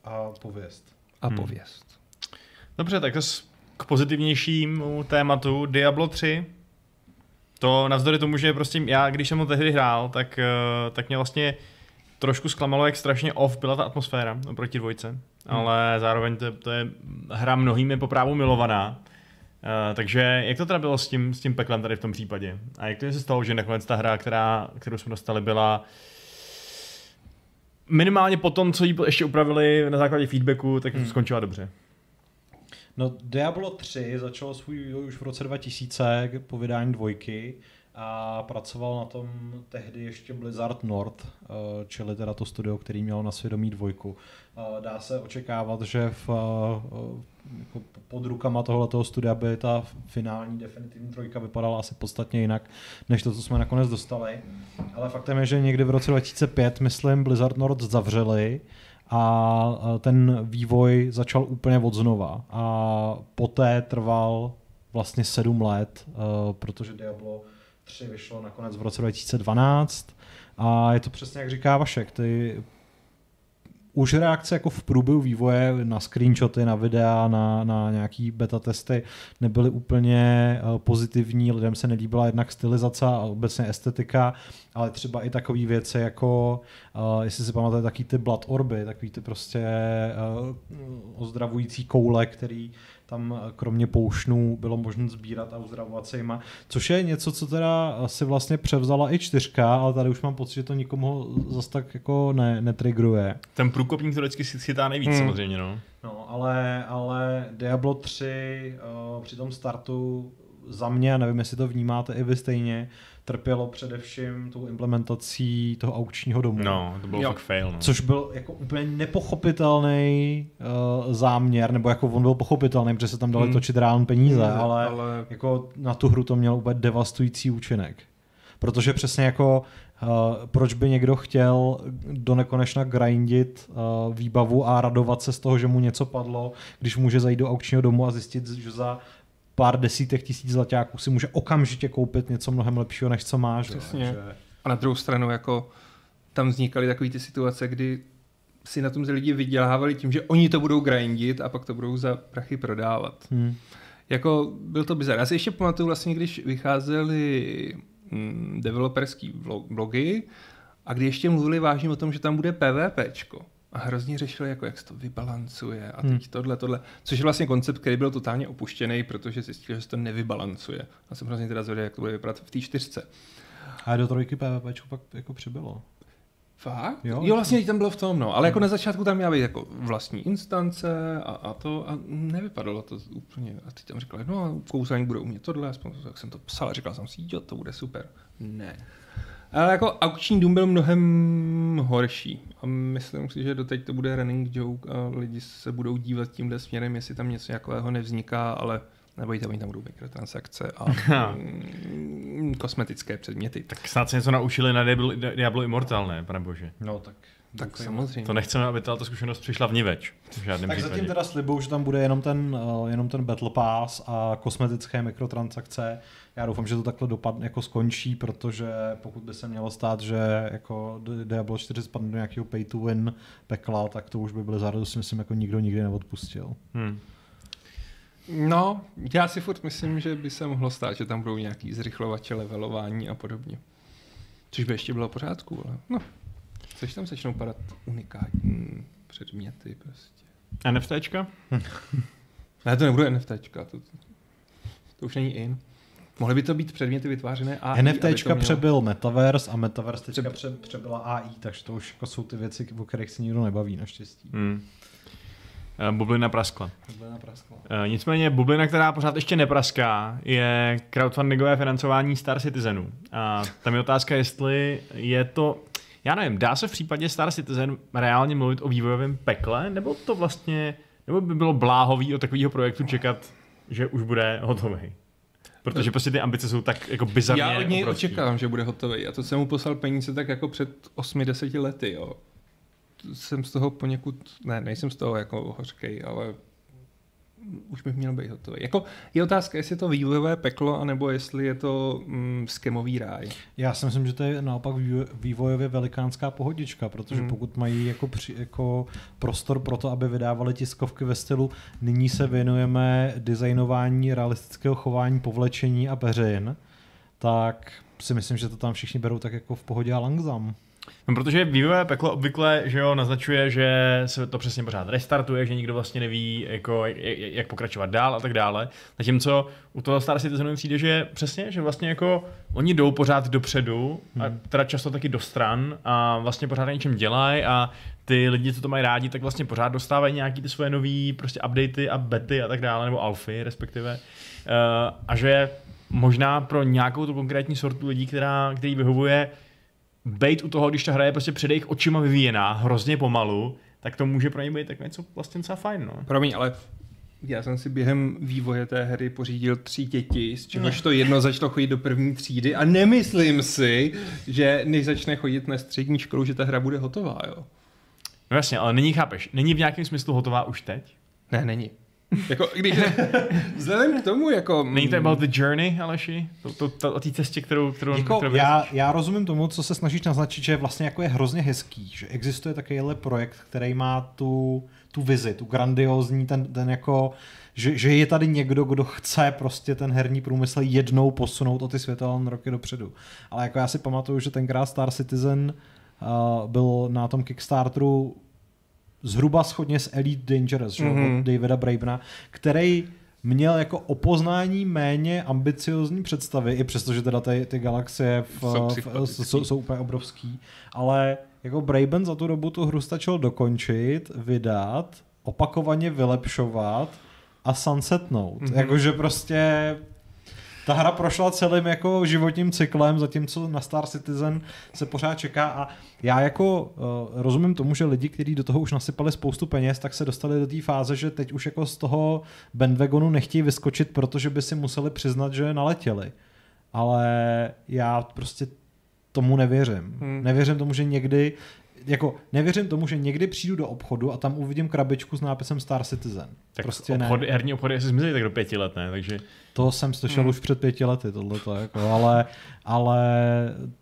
A pověst. A hmm. pověst. Dobře, tak k pozitivnějšímu tématu Diablo 3 to navzdory tomu, že prostě já, když jsem ho tehdy hrál, tak, eh, tak mě vlastně trošku zklamalo, jak strašně off byla ta atmosféra oproti dvojce, hmm. ale zároveň to, to je hra mnohými po právu milovaná. Uh, takže jak to teda bylo s tím, s tím peklem tady v tom případě? A jak to se stalo, že nakonec ta hra, která, kterou jsme dostali, byla minimálně po tom, co ji ještě upravili na základě feedbacku, tak hmm. skončila dobře? No Diablo 3 začalo svůj vývoj už v roce 2000 po vydání dvojky a pracoval na tom tehdy ještě Blizzard North, eh, čili teda to studio, který mělo na svědomí dvojku. Eh, dá se očekávat, že v, eh, jako pod rukama tohoto studia by ta finální definitivní trojka vypadala asi podstatně jinak, než to, co jsme nakonec dostali. Ale faktem je, že někdy v roce 2005, myslím, Blizzard North zavřeli a ten vývoj začal úplně od znova. A poté trval vlastně sedm let, eh, protože Diablo 3 vyšlo nakonec v roce 2012 a je to přesně jak říká Vašek, ty už reakce jako v průběhu vývoje na screenshoty, na videa, na, na nějaký beta testy nebyly úplně eh, pozitivní, lidem se nelíbila jednak stylizace a obecně estetika, ale třeba i takové věci jako, uh, jestli si pamatujete, taky ty blood orby, takový ty prostě uh, ozdravující koule, který tam kromě poušnů bylo možné sbírat a uzdravovat se jima, což je něco, co teda si vlastně převzala i čtyřka, ale tady už mám pocit, že to nikomu zase tak jako ne, netrigruje. Ten průkopník to vždycky si chytá nejvíc hmm. samozřejmě, no. No, ale, ale Diablo 3 uh, při tom startu za mě, nevím, jestli to vnímáte i vy stejně, trpělo především tou implementací toho aukčního domu. No, to byl jo. fakt fail. No. Což byl jako úplně nepochopitelný uh, záměr, nebo jako on byl pochopitelný, protože se tam dali hmm. točit reálné peníze, hmm, ale, ale jako na tu hru to mělo úplně devastující účinek. Protože přesně jako Uh, proč by někdo chtěl do nekonečna grindit uh, výbavu a radovat se z toho, že mu něco padlo, když může zajít do aukčního domu a zjistit, že za pár desítek tisíc zlatáků si může okamžitě koupit něco mnohem lepšího, než co máš. Přesně. A na druhou stranu jako tam vznikaly takové ty situace, kdy si na tom lidi vydělávali tím, že oni to budou grindit a pak to budou za prachy prodávat. Hmm. Jako byl to bizar. Já si ještě pamatuju vlastně, když vycházely mm, developerský blogy a kdy ještě mluvili vážně o tom, že tam bude PvPčko a hrozně řešili, jako jak se to vybalancuje a teď hmm. tohle, tohle, což je vlastně koncept, který byl totálně opuštěný, protože zjistil, že se to nevybalancuje. A jsem hrozně teda zvědavý, jak to bude vypadat v té čtyřce. A do trojky PvP pak jako přibylo. Fakt? Jo. Jo, vlastně tam bylo v tom, no. Ale jako na začátku tam měla být jako vlastní instance a, a to a nevypadalo to úplně. A ty tam říkala, no a kouzelník bude umět tohle, aspoň tak jsem to psal a říkal jsem si, jo, to bude super. Ne. Ale jako aukční dům byl mnohem horší. A myslím si, že doteď to bude running joke a lidi se budou dívat tímhle směrem, jestli tam něco takového nevzniká, ale nebojte, oni tam budou mikrotransakce a mm, kosmetické předměty. Tak snad se něco naučili na Diablo, Diablo Immortal, ne, pane bože. No tak. Tak samozřejmě. To nechceme, aby tato zkušenost přišla v niveč. V žádném Tak případě. zatím teda slibou, že tam bude jenom ten, uh, jenom ten Battle Pass a kosmetické mikrotransakce. Já doufám, že to takhle dopadne, jako skončí, protože pokud by se mělo stát, že jako Diablo 4 spadne do nějakého pay to win pekla, tak to už by byl zároveň, si myslím, jako nikdo nikdy neodpustil. Hmm. No, já si furt myslím, že by se mohlo stát, že tam budou nějaký zrychlovače, levelování a podobně. Což by ještě bylo v pořádku, ale no. Což tam začnou padat unikátní předměty prostě. NFTčka? Ne, to nebude NFTčka, to, to už není in. Mohly by to být předměty vytvářené AI, NFTčka mělo- přebyl Metaverse a Metaverse teďka pře, přebyla AI, takže to už jako jsou ty věci, o kterých se nikdo nebaví naštěstí. Hmm. Eh, Bublina praskla. To na prasklo. Eh, Nicméně bublina, která pořád ještě nepraská, je crowdfundingové financování Star Citizenů. A tam je otázka, jestli je to... Já nevím, dá se v případě Star Citizen reálně mluvit o vývojovém pekle, nebo to vlastně, nebo by bylo bláhový od takového projektu čekat, že už bude hotový? Protože prostě ty ambice jsou tak jako bizarně Já od něj obrovský. očekávám, že bude hotový. A to jsem mu poslal peníze tak jako před 8-10 lety, jo. Jsem z toho poněkud, ne, nejsem z toho jako hořkej, ale už bych měl být hotový. Jako je otázka, jestli je to vývojové peklo, anebo jestli je to mm, skemový ráj. Já si myslím, že to je naopak vývo- vývojově velikánská pohodička, protože Hmm. pokud mají jako, při, jako prostor pro to, aby vydávali tiskovky ve stylu nyní se věnujeme designování realistického chování, povlečení a peřin, tak si myslím, že to tam všichni berou tak jako v pohodě a langzam. No, protože vývojové peklo obvykle že jo, naznačuje, že se to přesně pořád restartuje, že nikdo vlastně neví, jako, jak, jak pokračovat dál a tak dále. Zatímco u toho Star Citizenu přijde, že přesně, že vlastně jako oni jdou pořád dopředu, a teda často taky do stran a vlastně pořád něčem dělají a ty lidi, co to mají rádi, tak vlastně pořád dostávají nějaký ty svoje nové prostě updaty a bety a tak dále, nebo alfy respektive. Uh, a že možná pro nějakou tu konkrétní sortu lidí, která, který vyhovuje bejt u toho, když ta hra je prostě před jejich očima vyvíjená, hrozně pomalu, tak to může pro ně být tak něco vlastně docela fajn, no. Promiň, ale já jsem si během vývoje té hry pořídil tři děti, z čehož to jedno začalo chodit do první třídy a nemyslím si, že než začne chodit na střední školu, že ta hra bude hotová, jo. No jasně, ale není, chápeš, není v nějakém smyslu hotová už teď? Ne, není. Jako, když, vzhledem k tomu, jako... Není to about the journey, Aleši? To, to, to, o té cestě, kterou, kterou, Jako, kterou já, já rozumím tomu, co se snažíš naznačit, že vlastně jako je hrozně hezký, že existuje takovýhle projekt, který má tu, tu vizi, tu grandiozní, ten, ten jako, že, že je tady někdo, kdo chce prostě ten herní průmysl jednou posunout o ty světelné roky dopředu. Ale jako já si pamatuju, že tenkrát Star Citizen uh, byl na tom Kickstarteru zhruba schodně s Elite Dangerous, že, Mhm. od Davida Bravena, který měl jako opoznání méně ambiciozní představy, i přesto, že teda ty, ty galaxie v, Jsou v, jsou, jsou úplně obrovský, ale jako Braben za tu dobu tu hru stačil dokončit, vydat, opakovaně vylepšovat a sunsetnout. Mhm. Mm-hmm. Jakože prostě ta hra prošla celým jako životním cyklem, zatímco na Star Citizen se pořád čeká a já jako uh, rozumím tomu, že lidi, kteří do toho už nasypali spoustu peněz, tak se dostali do té fáze, že teď už jako z toho bandwagonu nechtějí vyskočit, protože by si museli přiznat, že naletěli. Ale já prostě tomu nevěřím. Hmm. Nevěřím tomu, že někdy jako nevěřím tomu, že někdy přijdu do obchodu a tam uvidím krabičku s nápisem Star Citizen. Tak prostě obchody, ne. herní obchody asi zmizely tak do pěti let, ne? Takže To jsem slyšel Hmm. už před pěti lety, tohleto, jako, ale, ale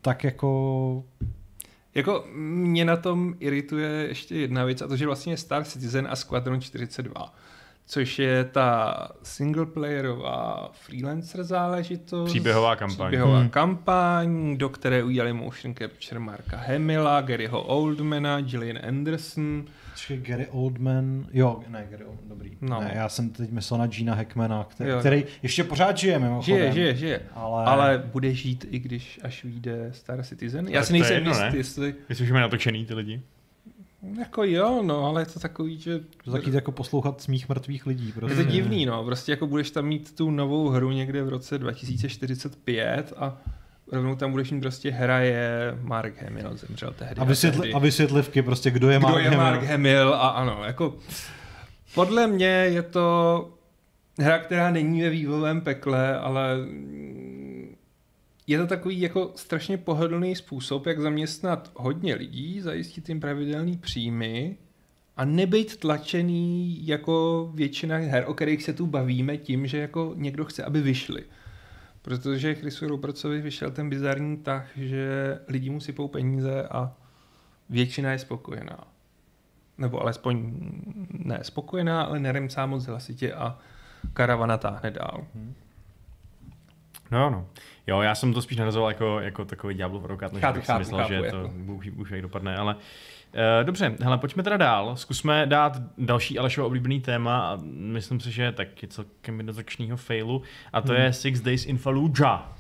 tak jako Jako mě na tom irituje ještě jedna věc, a to, že vlastně Star Citizen a Squadron 42. což je ta singleplayerová freelancer záležitost. Příběhová kampaň. Příběhová Hmm. kampaň, do které udělali motion capture Marka Hemila, Garyho Oldmana, Gillian Anderson. Počkej, Gary Oldman, jo, ne, Gary Oldman, dobrý. No. Ne, já jsem teď myslel na Gina Hackmana, který, Jo. který ještě pořád žije mimochodem. Žije, žije, žije. Ale- Ale... bude žít i když až vyjde Star Citizen. Já Tak si nejsem jedno, jist, ne? jestli... Myslím, že mají natočený ty lidi. Jako jo, no, ale je to takový, že... To taky jako poslouchat smích mrtvých lidí. Je Prostě. to divný, no. Prostě jako budeš tam mít tu novou hru někde v roce 2045 a rovnou tam budeš mít prostě hraje Mark Hamill, zemřel tehdy. A, vysvětli, tehdy. a vysvětlivky, prostě kdo je Kdo Mark je Hamill. Mark Hamill a ano, jako podle mě je to hra, která není ve vývojovém pekle, ale je to takový jako strašně pohodlný způsob, jak zaměstnat hodně lidí, zajistit jim pravidelný příjmy a nebyt tlačený jako většina her, o kterých se tu bavíme tím, že jako někdo chce, aby vyšly. Protože Chrisu Robertsovi vyšel ten bizarní tah, že lidi mu sypou peníze a většina je spokojená. Nebo alespoň ne spokojená, ale neremcá moc hlasitě a karavana táhne dál. No, no. Jo, já jsem to spíš narazoval jako, jako takový ďáblův advokát, než Chápu, bych si chápu, myslel, chápu, že to jako. už, už jak dopadne, ale uh, dobře, hele, pojďme teda dál. Zkusme dát další Alešovo oblíbený téma a myslím si, že je taky celkem jednoznačného failu a to Hmm. je Six Days in Fallujah.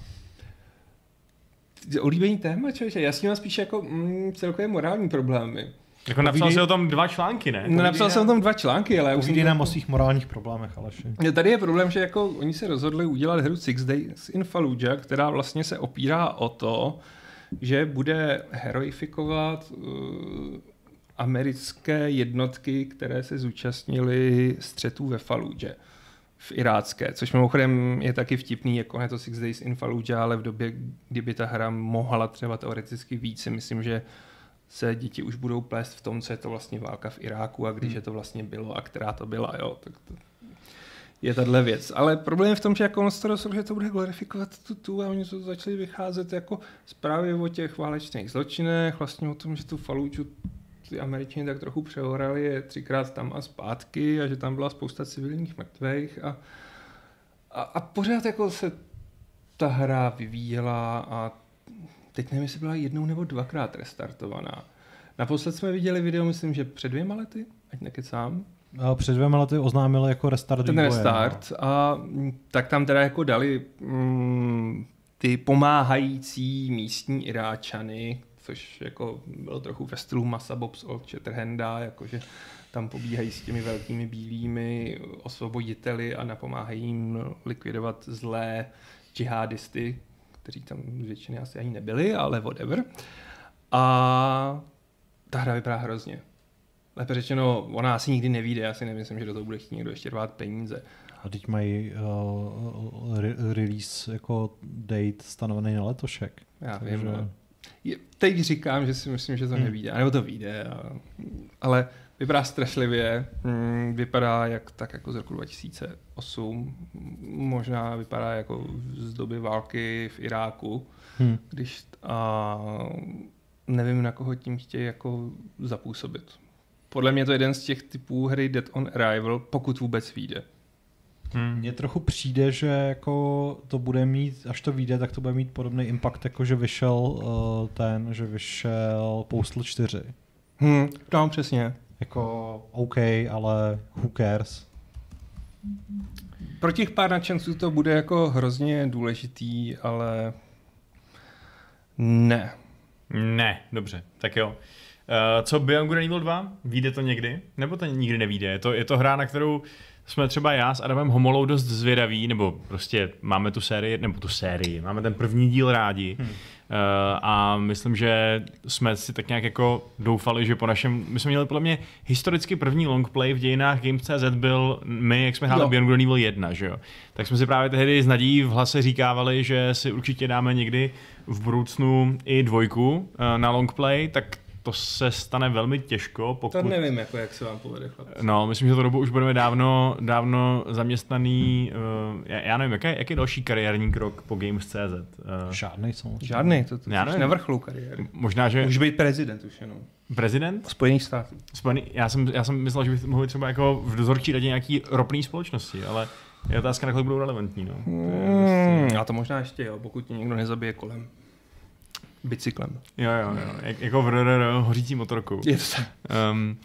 Oblíbený téma, člověče, já s ním mám spíš jako mm, celkové morální problémy. Jako napsal Povídej- si o tom dva články, ne? No, napsal jsem o tom dva články, ale už jsem Povídej nám o svých morálních problémech, Aleši. Tady je problém, že jako oni se rozhodli udělat hru Six Days in Fallujah, která vlastně se opírá o to, že bude heroifikovat uh, americké jednotky, které se zúčastnily střetů ve Fallujah v irácké, což mimochodem je taky vtipný, jako je to Six Days in Fallujah, ale v době, kdyby ta hra mohla třeba teoreticky víc, si myslím, že se děti už budou plést v tom, co je to vlastně válka v Iráku a když je to vlastně bylo a která to byla, jo, tak to je tahle věc. Ale problém je v tom, že jako on se to rozhodl, že to bude glorifikovat tu, tu a oni to začali vycházet jako zprávy o těch válečných zločinech, vlastně o tom, že tu Faluču ty američani tak trochu přehorali je třikrát tam a zpátky a že tam byla spousta civilních mrtvých a, a, a pořád jako se ta hra vyvíjela a teď nevím, jestli byla jednou nebo dvakrát restartovaná. Naposled jsme viděli video, myslím, že před dvěma lety, ať nekecám, A před dvěma lety oznámili jako restart ten vývoje, restart a mm, tak tam teda jako dali mm, ty pomáhající místní Iráčany, což jako bylo trochu ve stylu Masa Bobs od Shatterhanda, jakože tam pobíhají s těmi velkými bílými osvoboditeli a napomáhají jim likvidovat zlé džihadisty, kteří tam z většiny asi ani nebyli, ale whatever. A ta hra vypadá hrozně. Lépe řečeno, ona asi nikdy nevíde, já si nemyslím, že do toho bude chtít někdo ještě rvát peníze. A teď mají uh, re- release jako date stanovený na letošek. Já Takže- vím, ale je, teď říkám, že si myslím, že to Hmm. nevíde, nebo to vyjde, ale vypadá strašlivě, mm, vypadá jak, tak jako z roku 2008, možná vypadá jako z doby války v Iráku, Hm. když a nevím, na koho tím chtějí jako zapůsobit. Podle mě je to jeden z těch typů hry Dead on Arrival, pokud vůbec vyjde. Hmm. Mně trochu přijde, že jako to bude mít, až to vyjde, tak to bude mít podobný impact, jako že vyšel uh, ten, že vyšel Postal 4. Hm, no, přesně. Jako OK, ale who cares? Pro těch pár nadšenců to bude jako hrozně důležitý, ale ne. Ne, dobře, tak jo. Uh, co Beyond Good and Evil 2? Vyjde to někdy? Nebo to nikdy nevíde? Je to, je to hra, na kterou jsme třeba já s Adamem Homolou dost zvědaví, nebo prostě máme tu sérii, nebo tu sérii, máme ten první díl rádi hmm. uh, a myslím, že jsme si tak nějak jako doufali, že po našem, my jsme měli podle mě historicky první longplay v dějinách Games.cz byl my, jak jsme hráli. Beyond Good Evil 1, že jo? Tak jsme si právě tehdy s nadějí v hlase říkávali, že si určitě dáme někdy v budoucnu i dvojku uh, na longplay, tak to se stane velmi těžko, pokud... To nevím, jako jak se vám povede, chlapci. No, myslím, že to dobu už budeme dávno, dávno zaměstnaný, uh, já, já nevím, jaký, jaký je další kariérní krok po Games.cz? Uh, Žádný samozřejmě. Žádný, to, to Já já nevím. na vrcholu kariéry. možná, že Může být prezident už jenom. prezident? Spojených států. Spojený, já, jsem, já jsem myslel, že bych mohl třeba jako v dozorčí radě nějaký ropný společnosti, ale je otázka, nakolik budou relevantní. No. To je Hmm, prostě- a to možná ještě jo, pokud tě někdo nezabije kolem. Bicyklem. Jo, jo, jo, jak, jako v RRR, hořící motorkou. Je to tak. Um,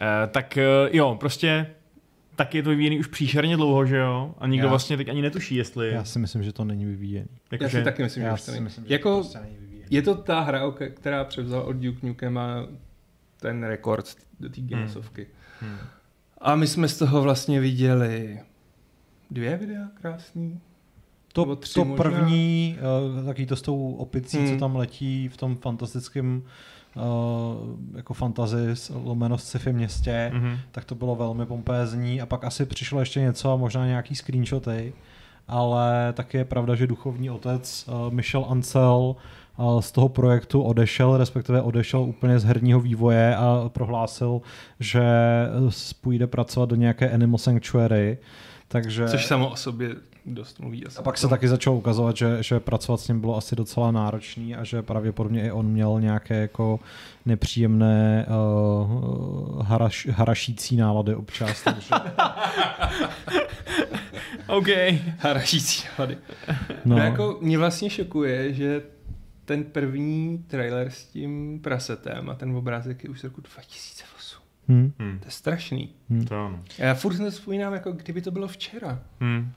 uh, tak uh, jo, prostě tak je to vyvíjený už příšerně dlouho, že jo? A nikdo Já- vlastně teď ani netuší, jestli... Já si myslím, že to není vyvíjený. jako, Já že, si taky myslím, že Já to si není. myslím, že Jako- to prostě není vyvíjený. Je to ta hra, která převzal od Duke Nukem a ten rekord do té Guinnessovky. Hmm. A my jsme z toho vlastně viděli dvě videa krásný. To, tři to možná. první, uh, taky to s tou opicí, Hmm. co tam letí v tom fantastickém uh, jako fantasy lomeno sci-fi městě, Mhm. tak to bylo velmi pompézní a pak asi přišlo ještě něco a možná nějaký screenshoty, ale taky je pravda, že duchovní otec uh, Michel Ancel z toho projektu odešel, respektive odešel úplně z herního vývoje a prohlásil, že půjde pracovat do nějaké Animal Sanctuary, takže... Což samo o sobě dost mluví. Asi A pak se taky začalo ukazovat, že, že pracovat s ním bylo asi docela náročný a že pravděpodobně i on měl nějaké jako nepříjemné uh, haraš, harašící nálady občas. Takže, OK. harašící hlady. no, No. jako mě vlastně šokuje, že ten první trailer s tím prasetem a ten obrázek je už z roku 2008. hm, Hmm. To je strašný. To ano. Já furt si to vzpomínám, jako kdyby to bylo včera. Hmm.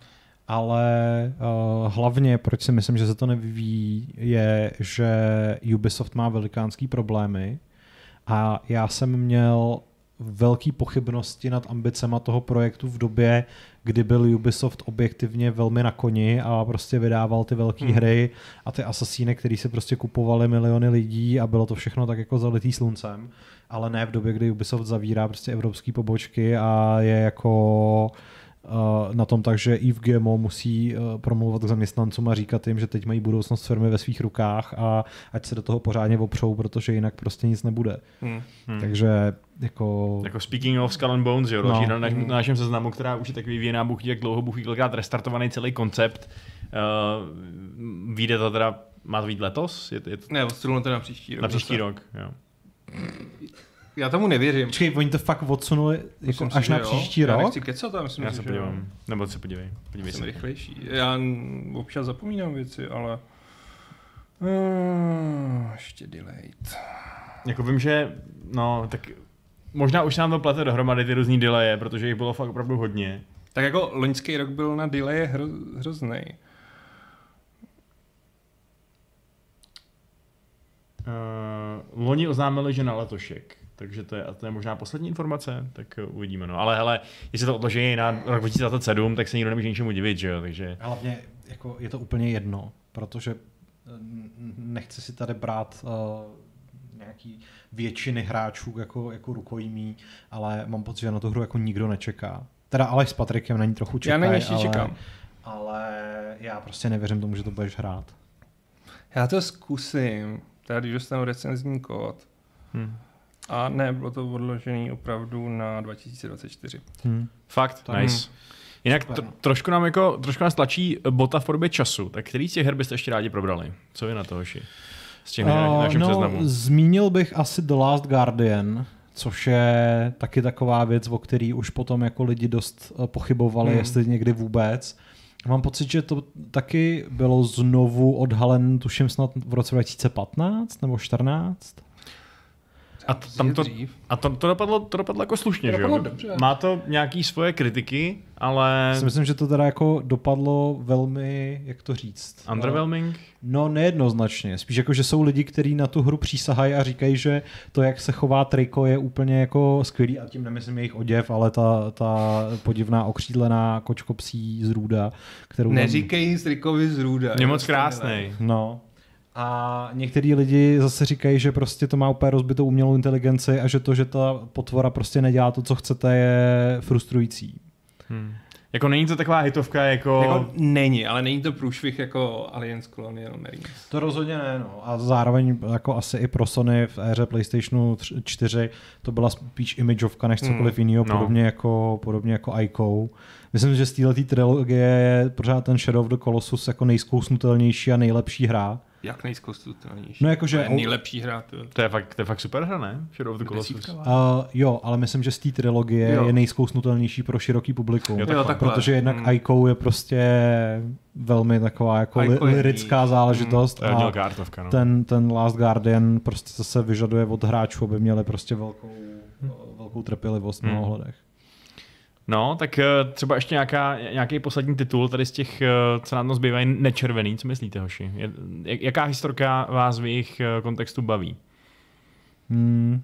Ale uh, hlavně, proč si myslím, že se to nevyvíjí, je, že Ubisoft má velikánský problémy a já jsem měl velký pochybnosti nad ambicema toho projektu v době, kdy byl Ubisoft objektivně velmi na koni a prostě vydával ty velké Hmm. hry a ty asasíny, který se prostě kupovali miliony lidí a bylo to všechno tak jako zalitý sluncem, ale ne v době, kdy Ubisoft zavírá prostě evropské pobočky a je jako na tom tak, že i v GMO musí uh, promluvat k zaměstnancům a říkat jim, že teď mají budoucnost firmy ve svých rukách a ať se do toho pořádně opřou, protože jinak prostě nic nebude. Hmm. Hmm. Takže jako... Jako speaking of Skull and Bones, jo, No. na, na, na našem seznamu, která už je tak vyvíjená, buch jak dlouho, buch ví, kolikrát restartovaný celý koncept. Uh, vyjde to teda, má to být letos? Je, to- je to Ne, odstřelno to na příští rok. na příští zase. rok, jo. Já tomu nevěřím. Počkej, oni to fakt odsunuli jako si, až že na jo. příští Já rok? nechci kecat, ale myslím, Já si, se že jo. podívám. Nebo se podívej. Podívej Jsem se. rychlejší. Já občas zapomínám věci, ale... Uh, ještě delayed. Jako vím, že, no, tak možná už nám to plete dohromady ty různý delaye, protože jich bylo fakt opravdu hodně. Tak jako loňský rok byl na delay hro, hrozný. Uh, loni oznámili, že na letošek. Takže to je, a to je možná poslední informace, tak uvidíme. No. Ale hele, jestli to odloží na rok 2027, tak se nikdo nemůže ničemu divit, že jo? Takže Hlavně jako je to úplně jedno, protože eh, nechci si tady brát uh, nějaký většiny hráčů jako, jako rukojmí, ale mám pocit, že na tu hru jako nikdo nečeká. Teda Aleš s Patrikem na ní trochu Já čekají, na ní ještě ale, čekám. ale já prostě nevěřím tomu, že to budeš hrát. Já to zkusím, teda když dostanu recenzní kód. hm. A ne, bylo to odložený opravdu na 2024. Hm. fakt, Tak. nice. Jinak Super, tr- trošku nám jako, trošku nás tlačí bota v podobě času. Tak který z těch her byste ještě rádi probrali? Co vy na to, hoši? Těch na Uh, našem no, seznamu. zmínil bych asi The Last Guardian, což je taky taková věc, o který už potom jako lidi dost eh, pochybovali, Hmm. hmm. jestli někdy vůbec. Mám pocit, že to taky bylo znovu odhalen, tuším snad v roce 2015 nebo 14. A t- tam to, a to, to, dopadlo, to dopadlo jako slušně, To že jo? dopadlo dobře. Má to nějaký svoje kritiky, ale Já si myslím, že to teda jako dopadlo velmi, jak to říct? underwhelming. No nejednoznačně, spíš jako, že jsou lidi, kteří na tu hru přísahají a říkají, že to, jak se chová triko, je úplně jako skvělý a tím nemyslím jejich oděv, ale ta, ta podivná okřídlená kočkopsí zrůda, kterou tam- Neříkej Strikovi z Růda. Je moc krásný. No. A některý lidi zase říkají, že prostě to má úplně rozbitou umělou inteligenci a že to, že ta potvora prostě nedělá to, co chcete, je frustrující. Hmm. Jako není to taková hitovka jako... Jako není, ale není to průšvih jako Aliens Colonial Marines. To rozhodně ne, no. A zároveň jako asi i pro Sony v éře PlayStationu 4 to byla spíš imageovka než cokoliv Hmm, jiného, no. podobně jako, podobně jako Ico. Myslím, že z této trilogie je pořád ten Shadow of the Colossus jako nejzkousnutelnější a nejlepší hra. Jak nejzkoustutelnější. No jakože- To je nejlepší hra. To. To je fakt, to je fakt super hra, ne? Shadow of the Colossus. Desítka. Uh, jo, ale myslím, že z té trilogie Jo. je nejzkousnutelnější pro široký publikum. Jo, takhle. Protože jednak Hmm. Ico je prostě velmi taková jako Ico li- lirická záležitost hodně a velká artovka, no. ten, ten Last Guardian prostě zase vyžaduje od hráčů, aby měli prostě velkou, velkou trpělivost Hmm. mnoha ohledech. No, tak eh, třeba ještě nějaká, nějaký poslední titul tady z těch, eh, co nám to zbývají nečervený, co myslíte, hoši? Jaká historka vás v jejich eh, kontextu baví? Hmm.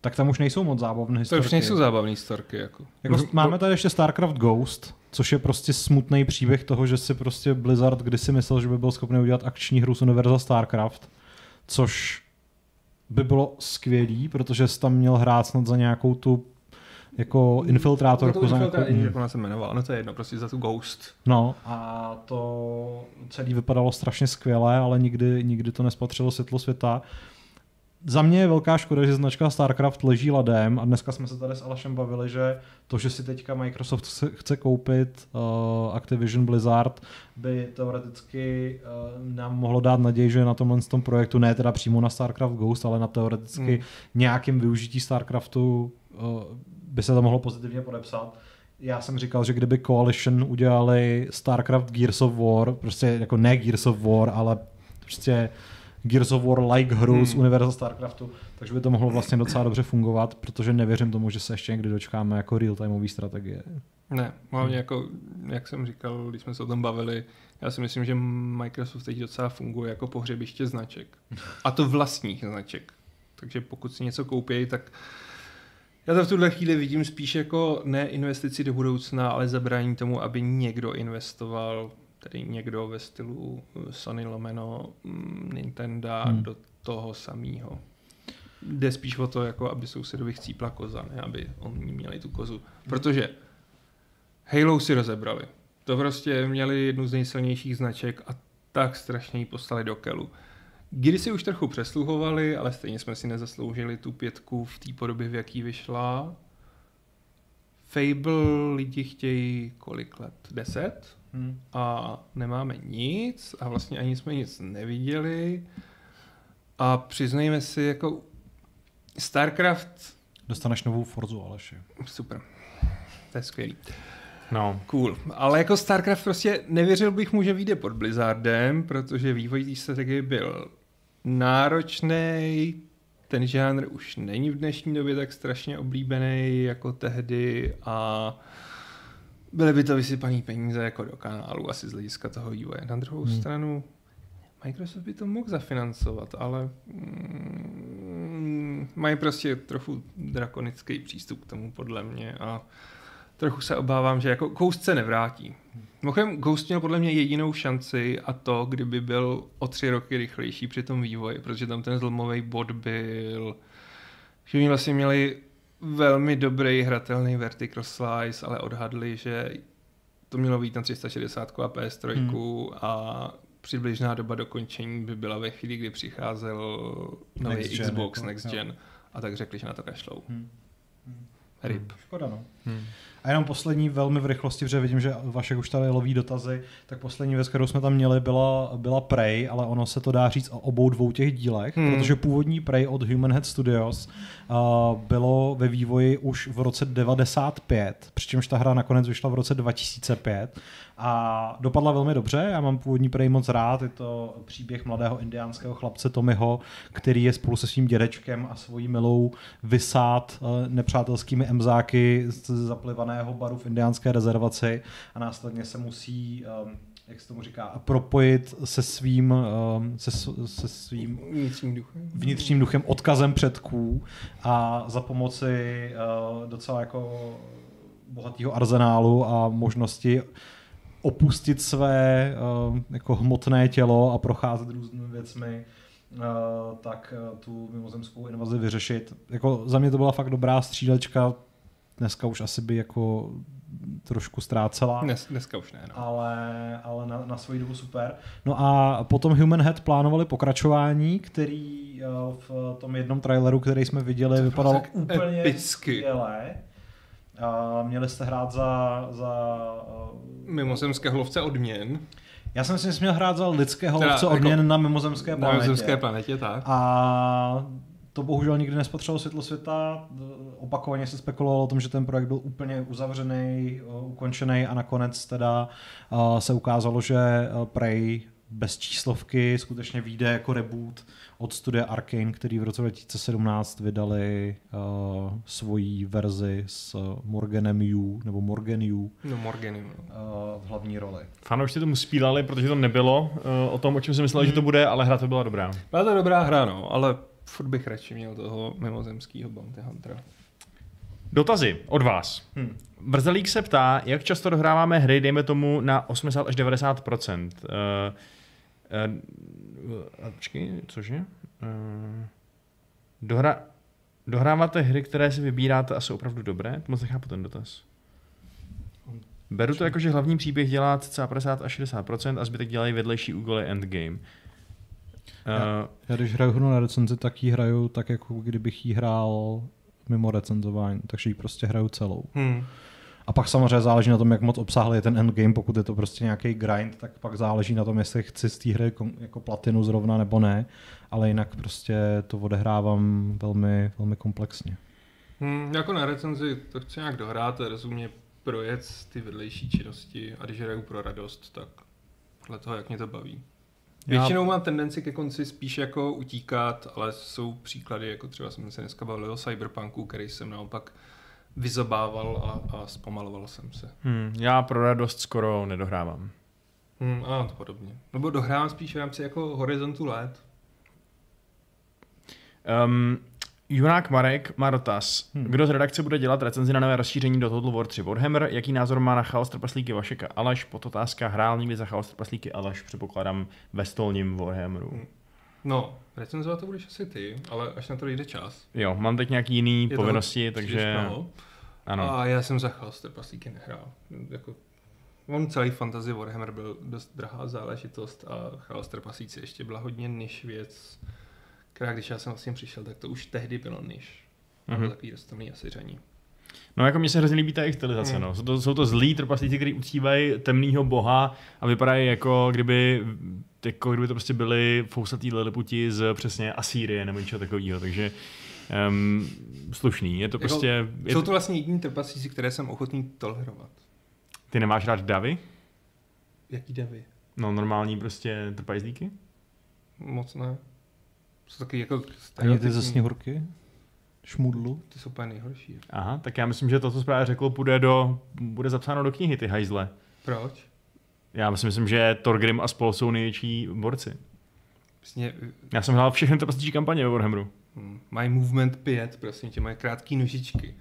Tak tam už nejsou moc zábavné To historky. už nejsou zábavné storky. Jako. Jako, máme tady ještě StarCraft Ghost, což je prostě smutný příběh toho, že si prostě Blizzard kdysi myslel, že by byl schopný udělat akční hru z univerza StarCraft, což by bylo skvělý, protože jsi tam měl hrát snad za nějakou tu jako infiltrátorku. to za infiltrá- nějakou, jak ona se jmenovala, no to je jedno, prostě za tu Ghost. No a to celý vypadalo strašně skvěle, ale nikdy, nikdy to nespatřilo světlo světa. Za mě je velká škoda, že značka StarCraft leží ladem a dneska jsme se tady s Alešem bavili, že to, že si teďka Microsoft chce, chce koupit uh, Activision Blizzard, by teoreticky uh, nám mohlo dát naději, že na tomhle tom projektu, ne teda přímo na StarCraft Ghost, ale na teoreticky Hmm. nějakým využití StarCraftu uh, by se to mohlo pozitivně podepsat. Já jsem říkal, že kdyby Coalition udělali StarCraft Gears of War, prostě jako ne Gears of War, ale prostě Gears of War like hru Hmm. z univerza StarCraftu, takže by to mohlo vlastně docela dobře fungovat, protože nevěřím tomu, že se ještě někdy dočkáme jako real-timeové strategie. Ne, hlavně jako, jak jsem říkal, když jsme se o tom bavili, já si myslím, že Microsoft teď docela funguje jako pohřebiště značek. A to vlastních značek. Takže pokud si něco koupí, tak já to v tuhle chvíli vidím spíš jako ne investici do budoucna, ale zabrání tomu, aby někdo investoval, tedy někdo ve stylu eh, Sony lomeno mm, Nintendo Hmm. hmm. do toho samého. Jde spíš o to, jako aby sousedovi chcípla koza, ne aby oni měli tu kozu. Protože Halo si rozebrali. To prostě měli jednu z nejsilnějších značek a tak strašně ji poslali do kelu. Kdy si už trochu přesluhovali, ale stejně jsme si nezasloužili tu pětku v té podobě, v jaký vyšla. Fable lidi chtějí kolik let? Deset? Hmm. a nemáme nic a vlastně ani jsme nic neviděli a přiznejme si jako StarCraft Dostaneš novou Forzu, Aleši. super, to je skvělý. No, Cool. Ale jako StarCraft prostě nevěřil bych mu, že vyjde pod Blizzardem, protože vývoj té strategie byl náročný. Ten žánr už není v dnešní době tak strašně oblíbený jako tehdy a byly by to vysypaný peníze jako do kanálu, asi z hlediska toho vývoje. Na druhou hmm. stranu Microsoft by to mohl zafinancovat, ale mm, mají prostě trochu drakonický přístup k tomu podle mě a trochu se obávám, že jako Ghost se nevrátí. Mimochodem, Ghost měl podle mě jedinou šanci a to, kdyby byl o tři roky rychlejší při tom vývoji, protože tam ten zlomový bod byl, že oni vlastně měli velmi dobrý hratelný vertical slice, ale odhadli, že to mělo být na 360 a PS3 hmm. a přibližná doba dokončení by byla ve chvíli, kdy přicházel nový Next gen, Xbox jako, Next. Gen a tak řekli, že na to kašlou. Hmm. RIP. Škoda, no. Hmm. A jenom poslední velmi v rychlosti, protože vidím, že Vašek už tady loví dotazy, tak poslední věc, kterou jsme tam měli, byla, byla Prey, ale ono se to dá říct o obou dvou těch dílech, Hmm. protože původní Prey od Human Head Studios uh, bylo ve vývoji už v roce 95, přičemž ta hra nakonec vyšla v roce 2005 a dopadla velmi dobře, já mám původní Prey moc rád, je to příběh mladého indiánského chlapce Tommyho, který je spolu se svým dědečkem a svojí milou vysát uh, nepřátelskými emzáky z zaplivaného baru v indiánské rezervaci a následně se musí um, jak se tomu říká, propojit se svým, um, se, se svým Vnitřním duchem. vnitřním duchem, odkazem předků a za pomoci docela jako bohatého arzenálu a možnosti opustit své uh, jako hmotné tělo a procházet různými věcmi, uh, tak uh, tu mimozemskou invazi vyřešit. Jako za mě to byla fakt dobrá střílečka, dneska už asi by jako trošku ztrácela. Dnes, dneska už ne. No. ale, ale na, na svoji dobu super. No a potom Human Head plánovali pokračování, který eh, v tom jednom traileru, který jsme viděli, vypadalo tak úplně epicky. skvěle. A měli jste hrát za... za eh, Mimozemské hlovce odměn. já jsem si měl hrát za lidského Teda lovce jako odměn na mimozemské Na planetě. mimozemské planetě, tak. A to bohužel nikdy nespatřilo světlo světa. Opakovaně se spekulovalo o tom, že ten projekt byl úplně uzavřený, uh, ukončený a nakonec teda uh, se ukázalo, že Prey bez číslovky skutečně vyjde jako reboot od studia Arkane, který v roce 2017 vydali uh, svoji verzi s Morganem Yu, nebo Morgan Yu uh, No Morgany. No. v hlavní roli. Fanoušci tomu spílali, protože to nebylo uh, o tom, o čem jsem myslel, že to bude, ale hra to byla dobrá. Byla to dobrá hra, no, ale furt bych radši měl toho mimozemského Bounty Huntera. Dotazy od vás. Hmm. Vrzelík se ptá, jak často dohráváme hry, dejme tomu, na 80 až 90 uh, uh, Počkej, cože? Uh, dohra, dohráváte hry, které si vybíráte a jsou opravdu dobré? To moc nechápu ten dotaz. Beru to jako, že hlavní příběh dělá cca 50 až 60% a zbytek dělají vedlejší úkoly endgame. Uh, Já když hraju hru na recenzi, tak ji hraju tak, jako kdybych ji hrál mimo recenzování, takže ji prostě hraju celou. Hmm. A pak samozřejmě záleží na tom, jak moc obsáhlý je ten endgame, pokud je to prostě nějaký grind, tak pak záleží na tom, jestli chci z té hry jako platinu zrovna nebo ne, ale jinak prostě to odehrávám velmi, velmi komplexně. Hmm, jako na recenzi to chci nějak dohrát a rozumně projet ty vedlejší činnosti a když hraju pro radost, tak podle toho, jak mě to baví. Většinou mám tendenci ke konci spíš jako utíkat, ale jsou příklady, jako třeba jsem se dneska bavil o Cyberpunku, který jsem naopak vyzobával a, a zpomaloval jsem se. hmm, já pro radost skoro nedohrávám. Hmm, a to podobně. Nebo dohrávám spíš v rámci jako horizontu let. Um, Junák Marek má dotaz. Hmm. Hmm. Kdo z redakce bude dělat recenzi na nové rozšíření do Total War 3 Warhammer? Jaký názor má na chaos trpaslíky Vašeka Aleš? Pod otázka hrál někdy za chaos trpaslíky Aleš, předpokládám ve stolním Warhammeru. Hmm. No, recenzovat to budeš asi ty, ale až na to jde čas. Jo, mám teď nějaký jiný Je povinnosti, takže ano. A já jsem za Chaos trpaslíky nehrál. Jako, on celý fantasy Warhammer byl dost drahá záležitost a Chaos trpaslíci ještě byla hodně niž věc, která když já jsem vlastně přišel, tak to už tehdy bylo niž. Mhm. takový dostupný asi řaní. No jako mně se hrozně líbí ta jejich stylizace, Hmm. no. Jsou to, jsou to zlí trpaslíci, kteří uctívají temného boha a vypadají jako kdyby, jako kdyby to prostě byli fousatý liliputi z přesně Asýrie nebo něčeho takového, takže um, slušný. Je to Jako, prostě... Je Jsou to, vlastně jediní trpaslíci, které jsem ochotný tolerovat. ty nemáš rád davy? Jaký davy? No normální prostě trpajzlíky? Moc ne. Jsou taky jako Ani ty ze sněhurky? Šmudlu? Ty jsou úplně nejhorší. Aha, tak já myslím, že to, co zprávě řekl, bude, do, bude zapsáno do knihy, ty hajzle. Proč? Já si myslím, že Torgrim a spol jsou největší borci. Vlastně, Já jsem hrál všechny trpaslíčí kampaně ve Warhammeru. hm, mají movement 5, prosím tě, mají krátký nožičky.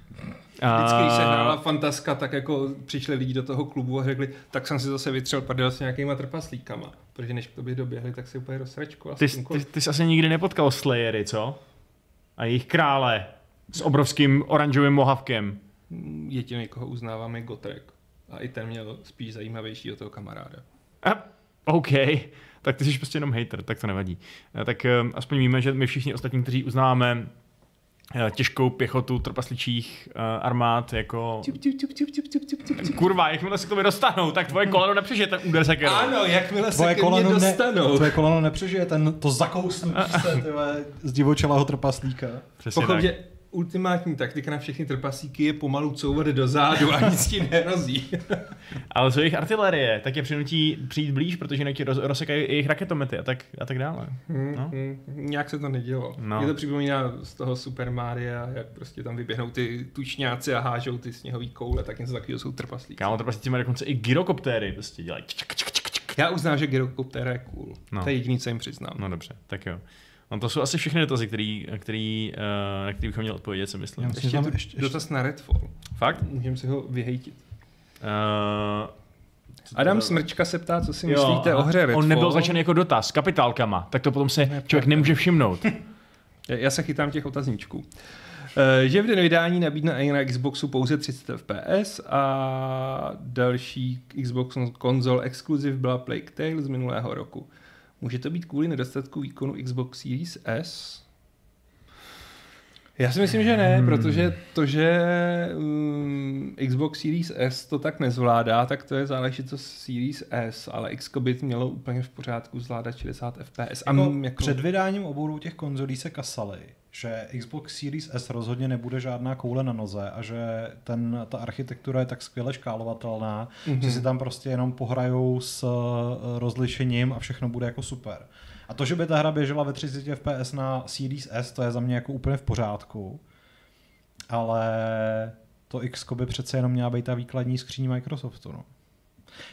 A- Vždycky, když se hrála fantaska, tak jako přišli lidi do toho klubu a řekli, tak jsem si zase vytřel prdel s nějakýma trpaslíkama. Protože než k tobě doběhli, tak si úplně rozsračku. A Ty, ty, ty jsi asi nikdy nepotkal Slayery, co? A jejich krále s obrovským oranžovým mohavkem. Jediný, koho uznávám, je Gotrek. A i ten měl spíš zajímavějšího toho kamaráda. A, OK, tak ty jsi prostě jenom hater, tak to nevadí. Tak eh, aspoň víme, že my všichni ostatní, kteří uznáváme eh, těžkou pěchotu trpasličích eh, armád jako... Kurva, jakmile se k tobě dostanou, tak tvoje koleno nepřežije ten úder sekerou. Ano, jakmile se Tvoje ke mně koleno, ne, dostanou. tvoje koleno nepřežije ten, to zakousnutí se tyhle, z divočelého trpaslíka. Přesně Pochop, tak. Ultimátní taktika na všechny trpasíky je pomalu couvat do zádu a nic ti nehrozí. Ale co jejich artilerie, tak je přinutí přijít blíž, protože jinak ti roz, rozsekají jejich raketomety a tak, a tak dále. Hmm, No. hmm, nějak se to nedělo. No. Mě to připomíná z toho Super Maria, jak prostě tam vyběhnou ty tučňáci a hážou ty sněhový koule, tak něco takového jsou trpaslíci. Kámo, trpaslíci mají dokonce i gyrokoptéry, prostě dělají. Já uznám, že gyrokoptéra je cool. No. To je jediný, co jim přiznám. No dobře, tak jo. No to jsou asi všechny dotazy, který, který, uh, na který bychom měli odpovědět, si myslím. Já myslím, Ještě, tam tu, ještě- dotaz na Redfall. Fakt? Můžeme si ho vyhejtit. Uh, Adam Smrčka se ptá, co si myslíte aha. o hře Redfall. On nebyl začen jako dotaz, kapitálkama, tak to potom se Ne, člověk ne. nemůže všimnout. Já, já se chytám těch otazníčků. Eh, že v den vydání nabídne i na Xboxu pouze 30 fps a další Xbox konzol exkluziv byla Plague Tale z minulého roku. Může to být kvůli nedostatku výkonu Xbox Series S? Já si myslím, že ne, hmm. protože to, že um, Xbox Series S to tak nezvládá, tak to je záležitost Series S, ale Xcobit mělo úplně v pořádku zvládat 60 FPS. A jako jako... Před vydáním obou těch konzolí se kasaly, že Xbox Series S rozhodně nebude žádná koule na noze a že ten, ta architektura je tak skvěle škálovatelná, mm-hmm. že si tam prostě jenom pohrajou s uh, rozlišením a všechno bude jako super. A to, že by ta hra běžela ve 30 fps na Series S, to je za mě jako úplně v pořádku. Ale to X by přece jenom měla být ta výkladní skříň Microsoftu. No.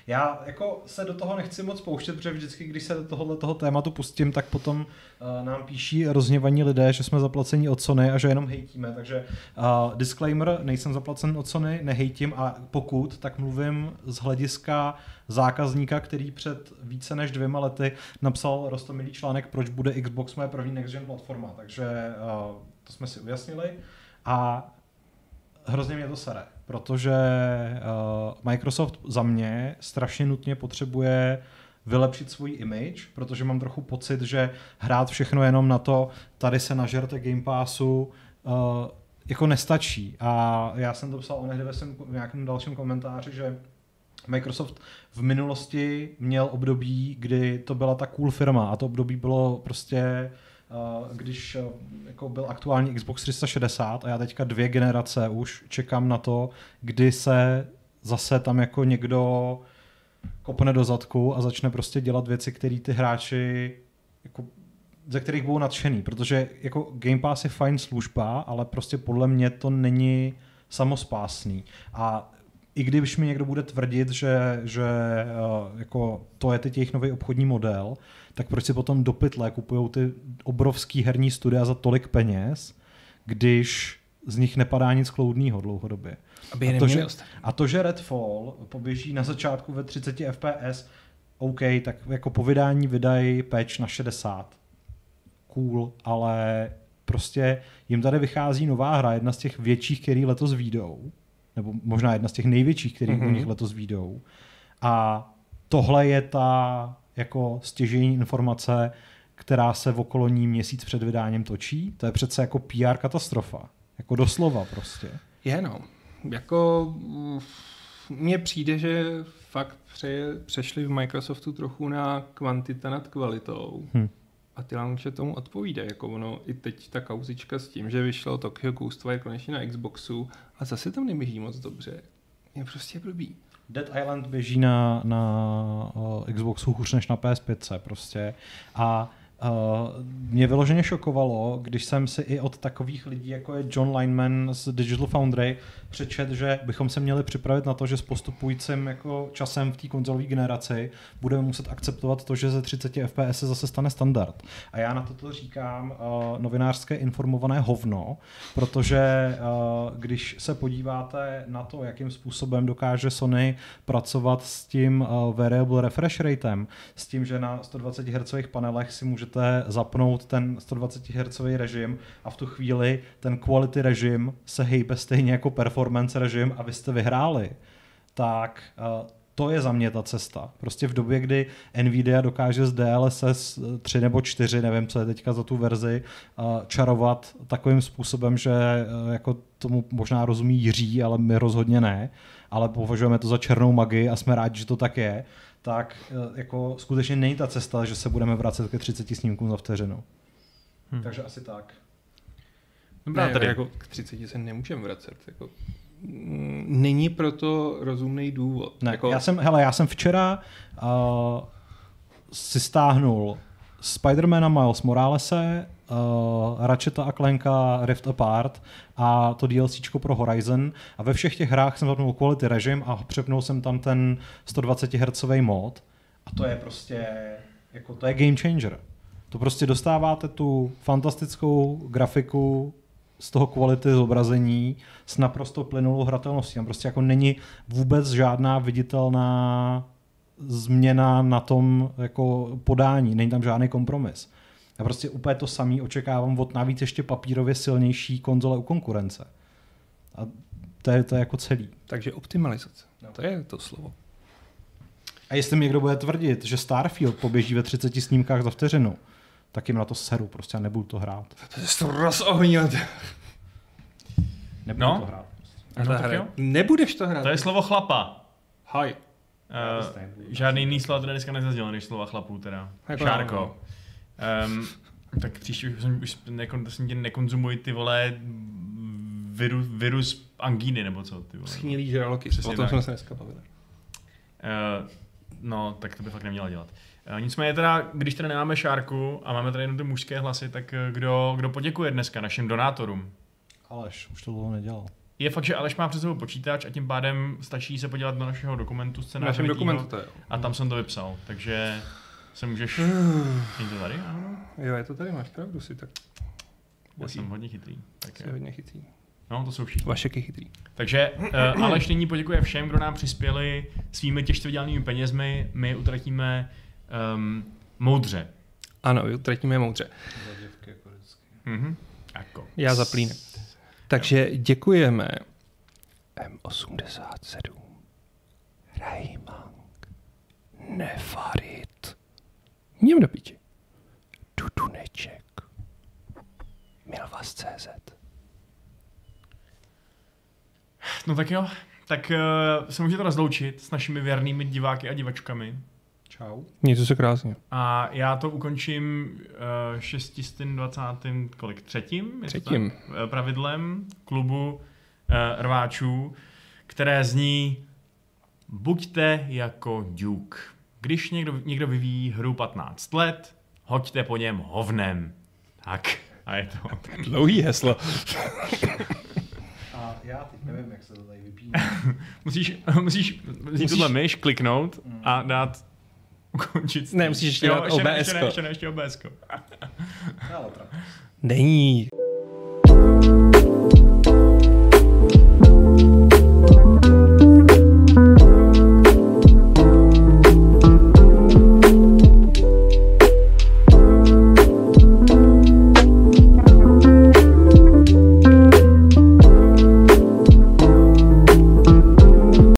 Já jako se do toho nechci moc pouštět, protože vždycky, když se do tohohle toho tématu pustím, tak potom uh, nám píší rozněvaní lidé, že jsme zaplaceni od Sony a že jenom hejtíme. Takže uh, disclaimer, nejsem zaplacen od Sony, nehejtím a pokud, tak mluvím z hlediska zákazníka, který před více než dvěma lety napsal rostomilý článek, proč bude Xbox moje první next gen platforma. Takže uh, to jsme si ujasnili. A hrozně mě to sere, protože uh, Microsoft za mě strašně nutně potřebuje vylepšit svůj image, protože mám trochu pocit, že hrát všechno jenom na to, tady se nažerte Game Passu, uh, jako nestačí. A já jsem to psal onehdy ve svém nějakém dalším komentáři, že Microsoft v minulosti měl období, kdy to byla ta cool firma a to období bylo prostě když eh, jako byl aktuální Xbox 360 a já teďka dvě generace už čekám na to, kdy se zase tam jako někdo kopne do zadku a začne prostě dělat věci, které ty hráči jako ze kterých budou nadšený, protože jako Game Pass je fajn služba, ale prostě podle mě to není samospásný. A i když mi někdo bude tvrdit, že, že uh, jako to je teď jejich nový obchodní model, tak proč si potom do pytle kupují ty obrovský herní studia za tolik peněz, když z nich nepadá nic kloudného dlouhodobě. Aby a, to, že, a to, že Redfall poběží na začátku ve 30 fps, OK, tak jako po vydání vydají patch na 60. Cool, ale prostě jim tady vychází nová hra, jedna z těch větších, který letos výjdou, nebo možná jedna z těch největších, který mm-hmm. u nich letos výjdou. A tohle je ta jako stěžení informace, která se v okolo ní měsíc před vydáním točí. To je přece jako PR katastrofa. Jako doslova prostě. Je no. Jako mně přijde, že fakt pře, přešli v Microsoftu trochu na kvantita nad kvalitou. Hm. A ty launche tomu odpovídají. Jako ono, i teď ta kauzička s tím, že vyšlo Tokyo Ghostwire konečně na Xboxu a zase tam neběží moc dobře. Je prostě blbý. Dead Island běží na, na uh, Xboxu hůř než na PS5 prostě a Uh, mě vyloženě šokovalo, když jsem si i od takových lidí, jako je John Lineman z Digital Foundry, přečet, že bychom se měli připravit na to, že s postupujícím jako časem v té konzolové generaci budeme muset akceptovat to, že ze 30 FPS se zase stane standard. A já na toto říkám uh, novinářské informované hovno, protože uh, když se podíváte na to, jakým způsobem dokáže Sony pracovat s tím uh, variable refresh ratem, s tím, že na 120 Hz panelech si můžete můžete zapnout ten 120 Hz režim a v tu chvíli ten quality režim se hejbe stejně jako performance režim a vy jste vyhráli, tak uh, to je za mě ta cesta. Prostě v době, kdy Nvidia dokáže z DLSS 3 nebo 4, nevím, co je teďka za tu verzi, uh, čarovat takovým způsobem, že jako tomu možná rozumí Jiří, ale my rozhodně ne, ale považujeme to za černou magii a jsme rádi, že to tak je, tak eh, jako skutečně není ta cesta, že se budeme vracet ke 30 snímkům za vteřinu. Hmm. Takže asi tak. Dobrá, ne, tady jako k 30 se nemůžeme vracet. Jako, mm, není proto rozumný důvod. Ne, jako... já, jsem, hele, já jsem včera uh, si stáhnul Spidermana Miles Moralese, uh, Ratcheta a Clanka Rift Apart a to DLC pro Horizon a ve všech těch hrách jsem zapnul quality režim a přepnul jsem tam ten 120 Hz mod a to je prostě, jako to je game changer. To prostě dostáváte tu fantastickou grafiku z toho kvality zobrazení s naprosto plynulou hratelností. Tam prostě jako není vůbec žádná viditelná změna na tom jako podání, není tam žádný kompromis. Já prostě úplně to samý očekávám od navíc ještě papírově silnější konzole u konkurence. A to je, to je jako celý. Takže optimalizace. No. To je to slovo. A jestli mi někdo bude tvrdit, že Starfield poběží ve 30 snímkách za vteřinu, tak jim na to seru, prostě já nebudu to hrát. To je to rozohnil. Nebudu No. to hrát. No, tak jo. Nebudeš to hrát. To je slovo chlapa. Haj. Uh, žádný jiný slova tady dneska nezaznělo, než slova chlapů teda. Jako Šárko. Um, tak příště už, jsem- už nekon, jsem tě nekonzumuj ty vole viru, virus angíny, nebo co ty vole. Schnilý žraloky. Přesně O tom tak. jsme se dneska bavili. Uh, no, tak to by fakt neměla dělat. Uh, nicméně teda, když tady nemáme Šárku a máme tady jenom ty mužské hlasy, tak kdo, kdo poděkuje dneska našim donátorům? Aleš, už to dlouho nedělal. Je fakt, že Aleš má před sebou počítač a tím pádem stačí se podívat do našeho dokumentu V našem scénáře dokumentu to je. a tam jsem to vypsal, takže se můžeš... Není to tady? Ano. Jo, je to tady, máš pravdu si, tak Já jsem hodně chytrý. Tak jsi je. hodně chytrý. No, to jsou všichni. Vašek je chytrý. Takže uh, Aleš nyní poděkuje všem, kdo nám přispěli svými těžce vydělanými penězmi. My utratíme um, moudře. Ano, utratíme moudře. Mhm. Jako. Já zaplínem. Takže děkujeme. M87, Rajmang, Nefarit, Něm do piči, Duduneček, Milvas.cz. No tak jo, tak uh, se můžete rozloučit s našimi věrnými diváky a divačkami. Čau. Mějte se krásně. A já to ukončím uh, 620. kolik? Třetím? Je to Třetím. tak? Eh, Pravidlem klubu uh, rváčů, které zní Buďte jako Duke. Když někdo, někdo vyvíjí hru 15 let, hoďte po něm hovnem. Tak, a je to. Dlouhý heslo. A já teď nevím, jak se to tady vypíná. Musíš, musíš vzít tuhle myš, kliknout a dát ukončit. Ne, musíš ještě dát ještě ne, ještě OBS-ko. ne, ještě ne, ještě OBS-ko. Ale trapně. Není.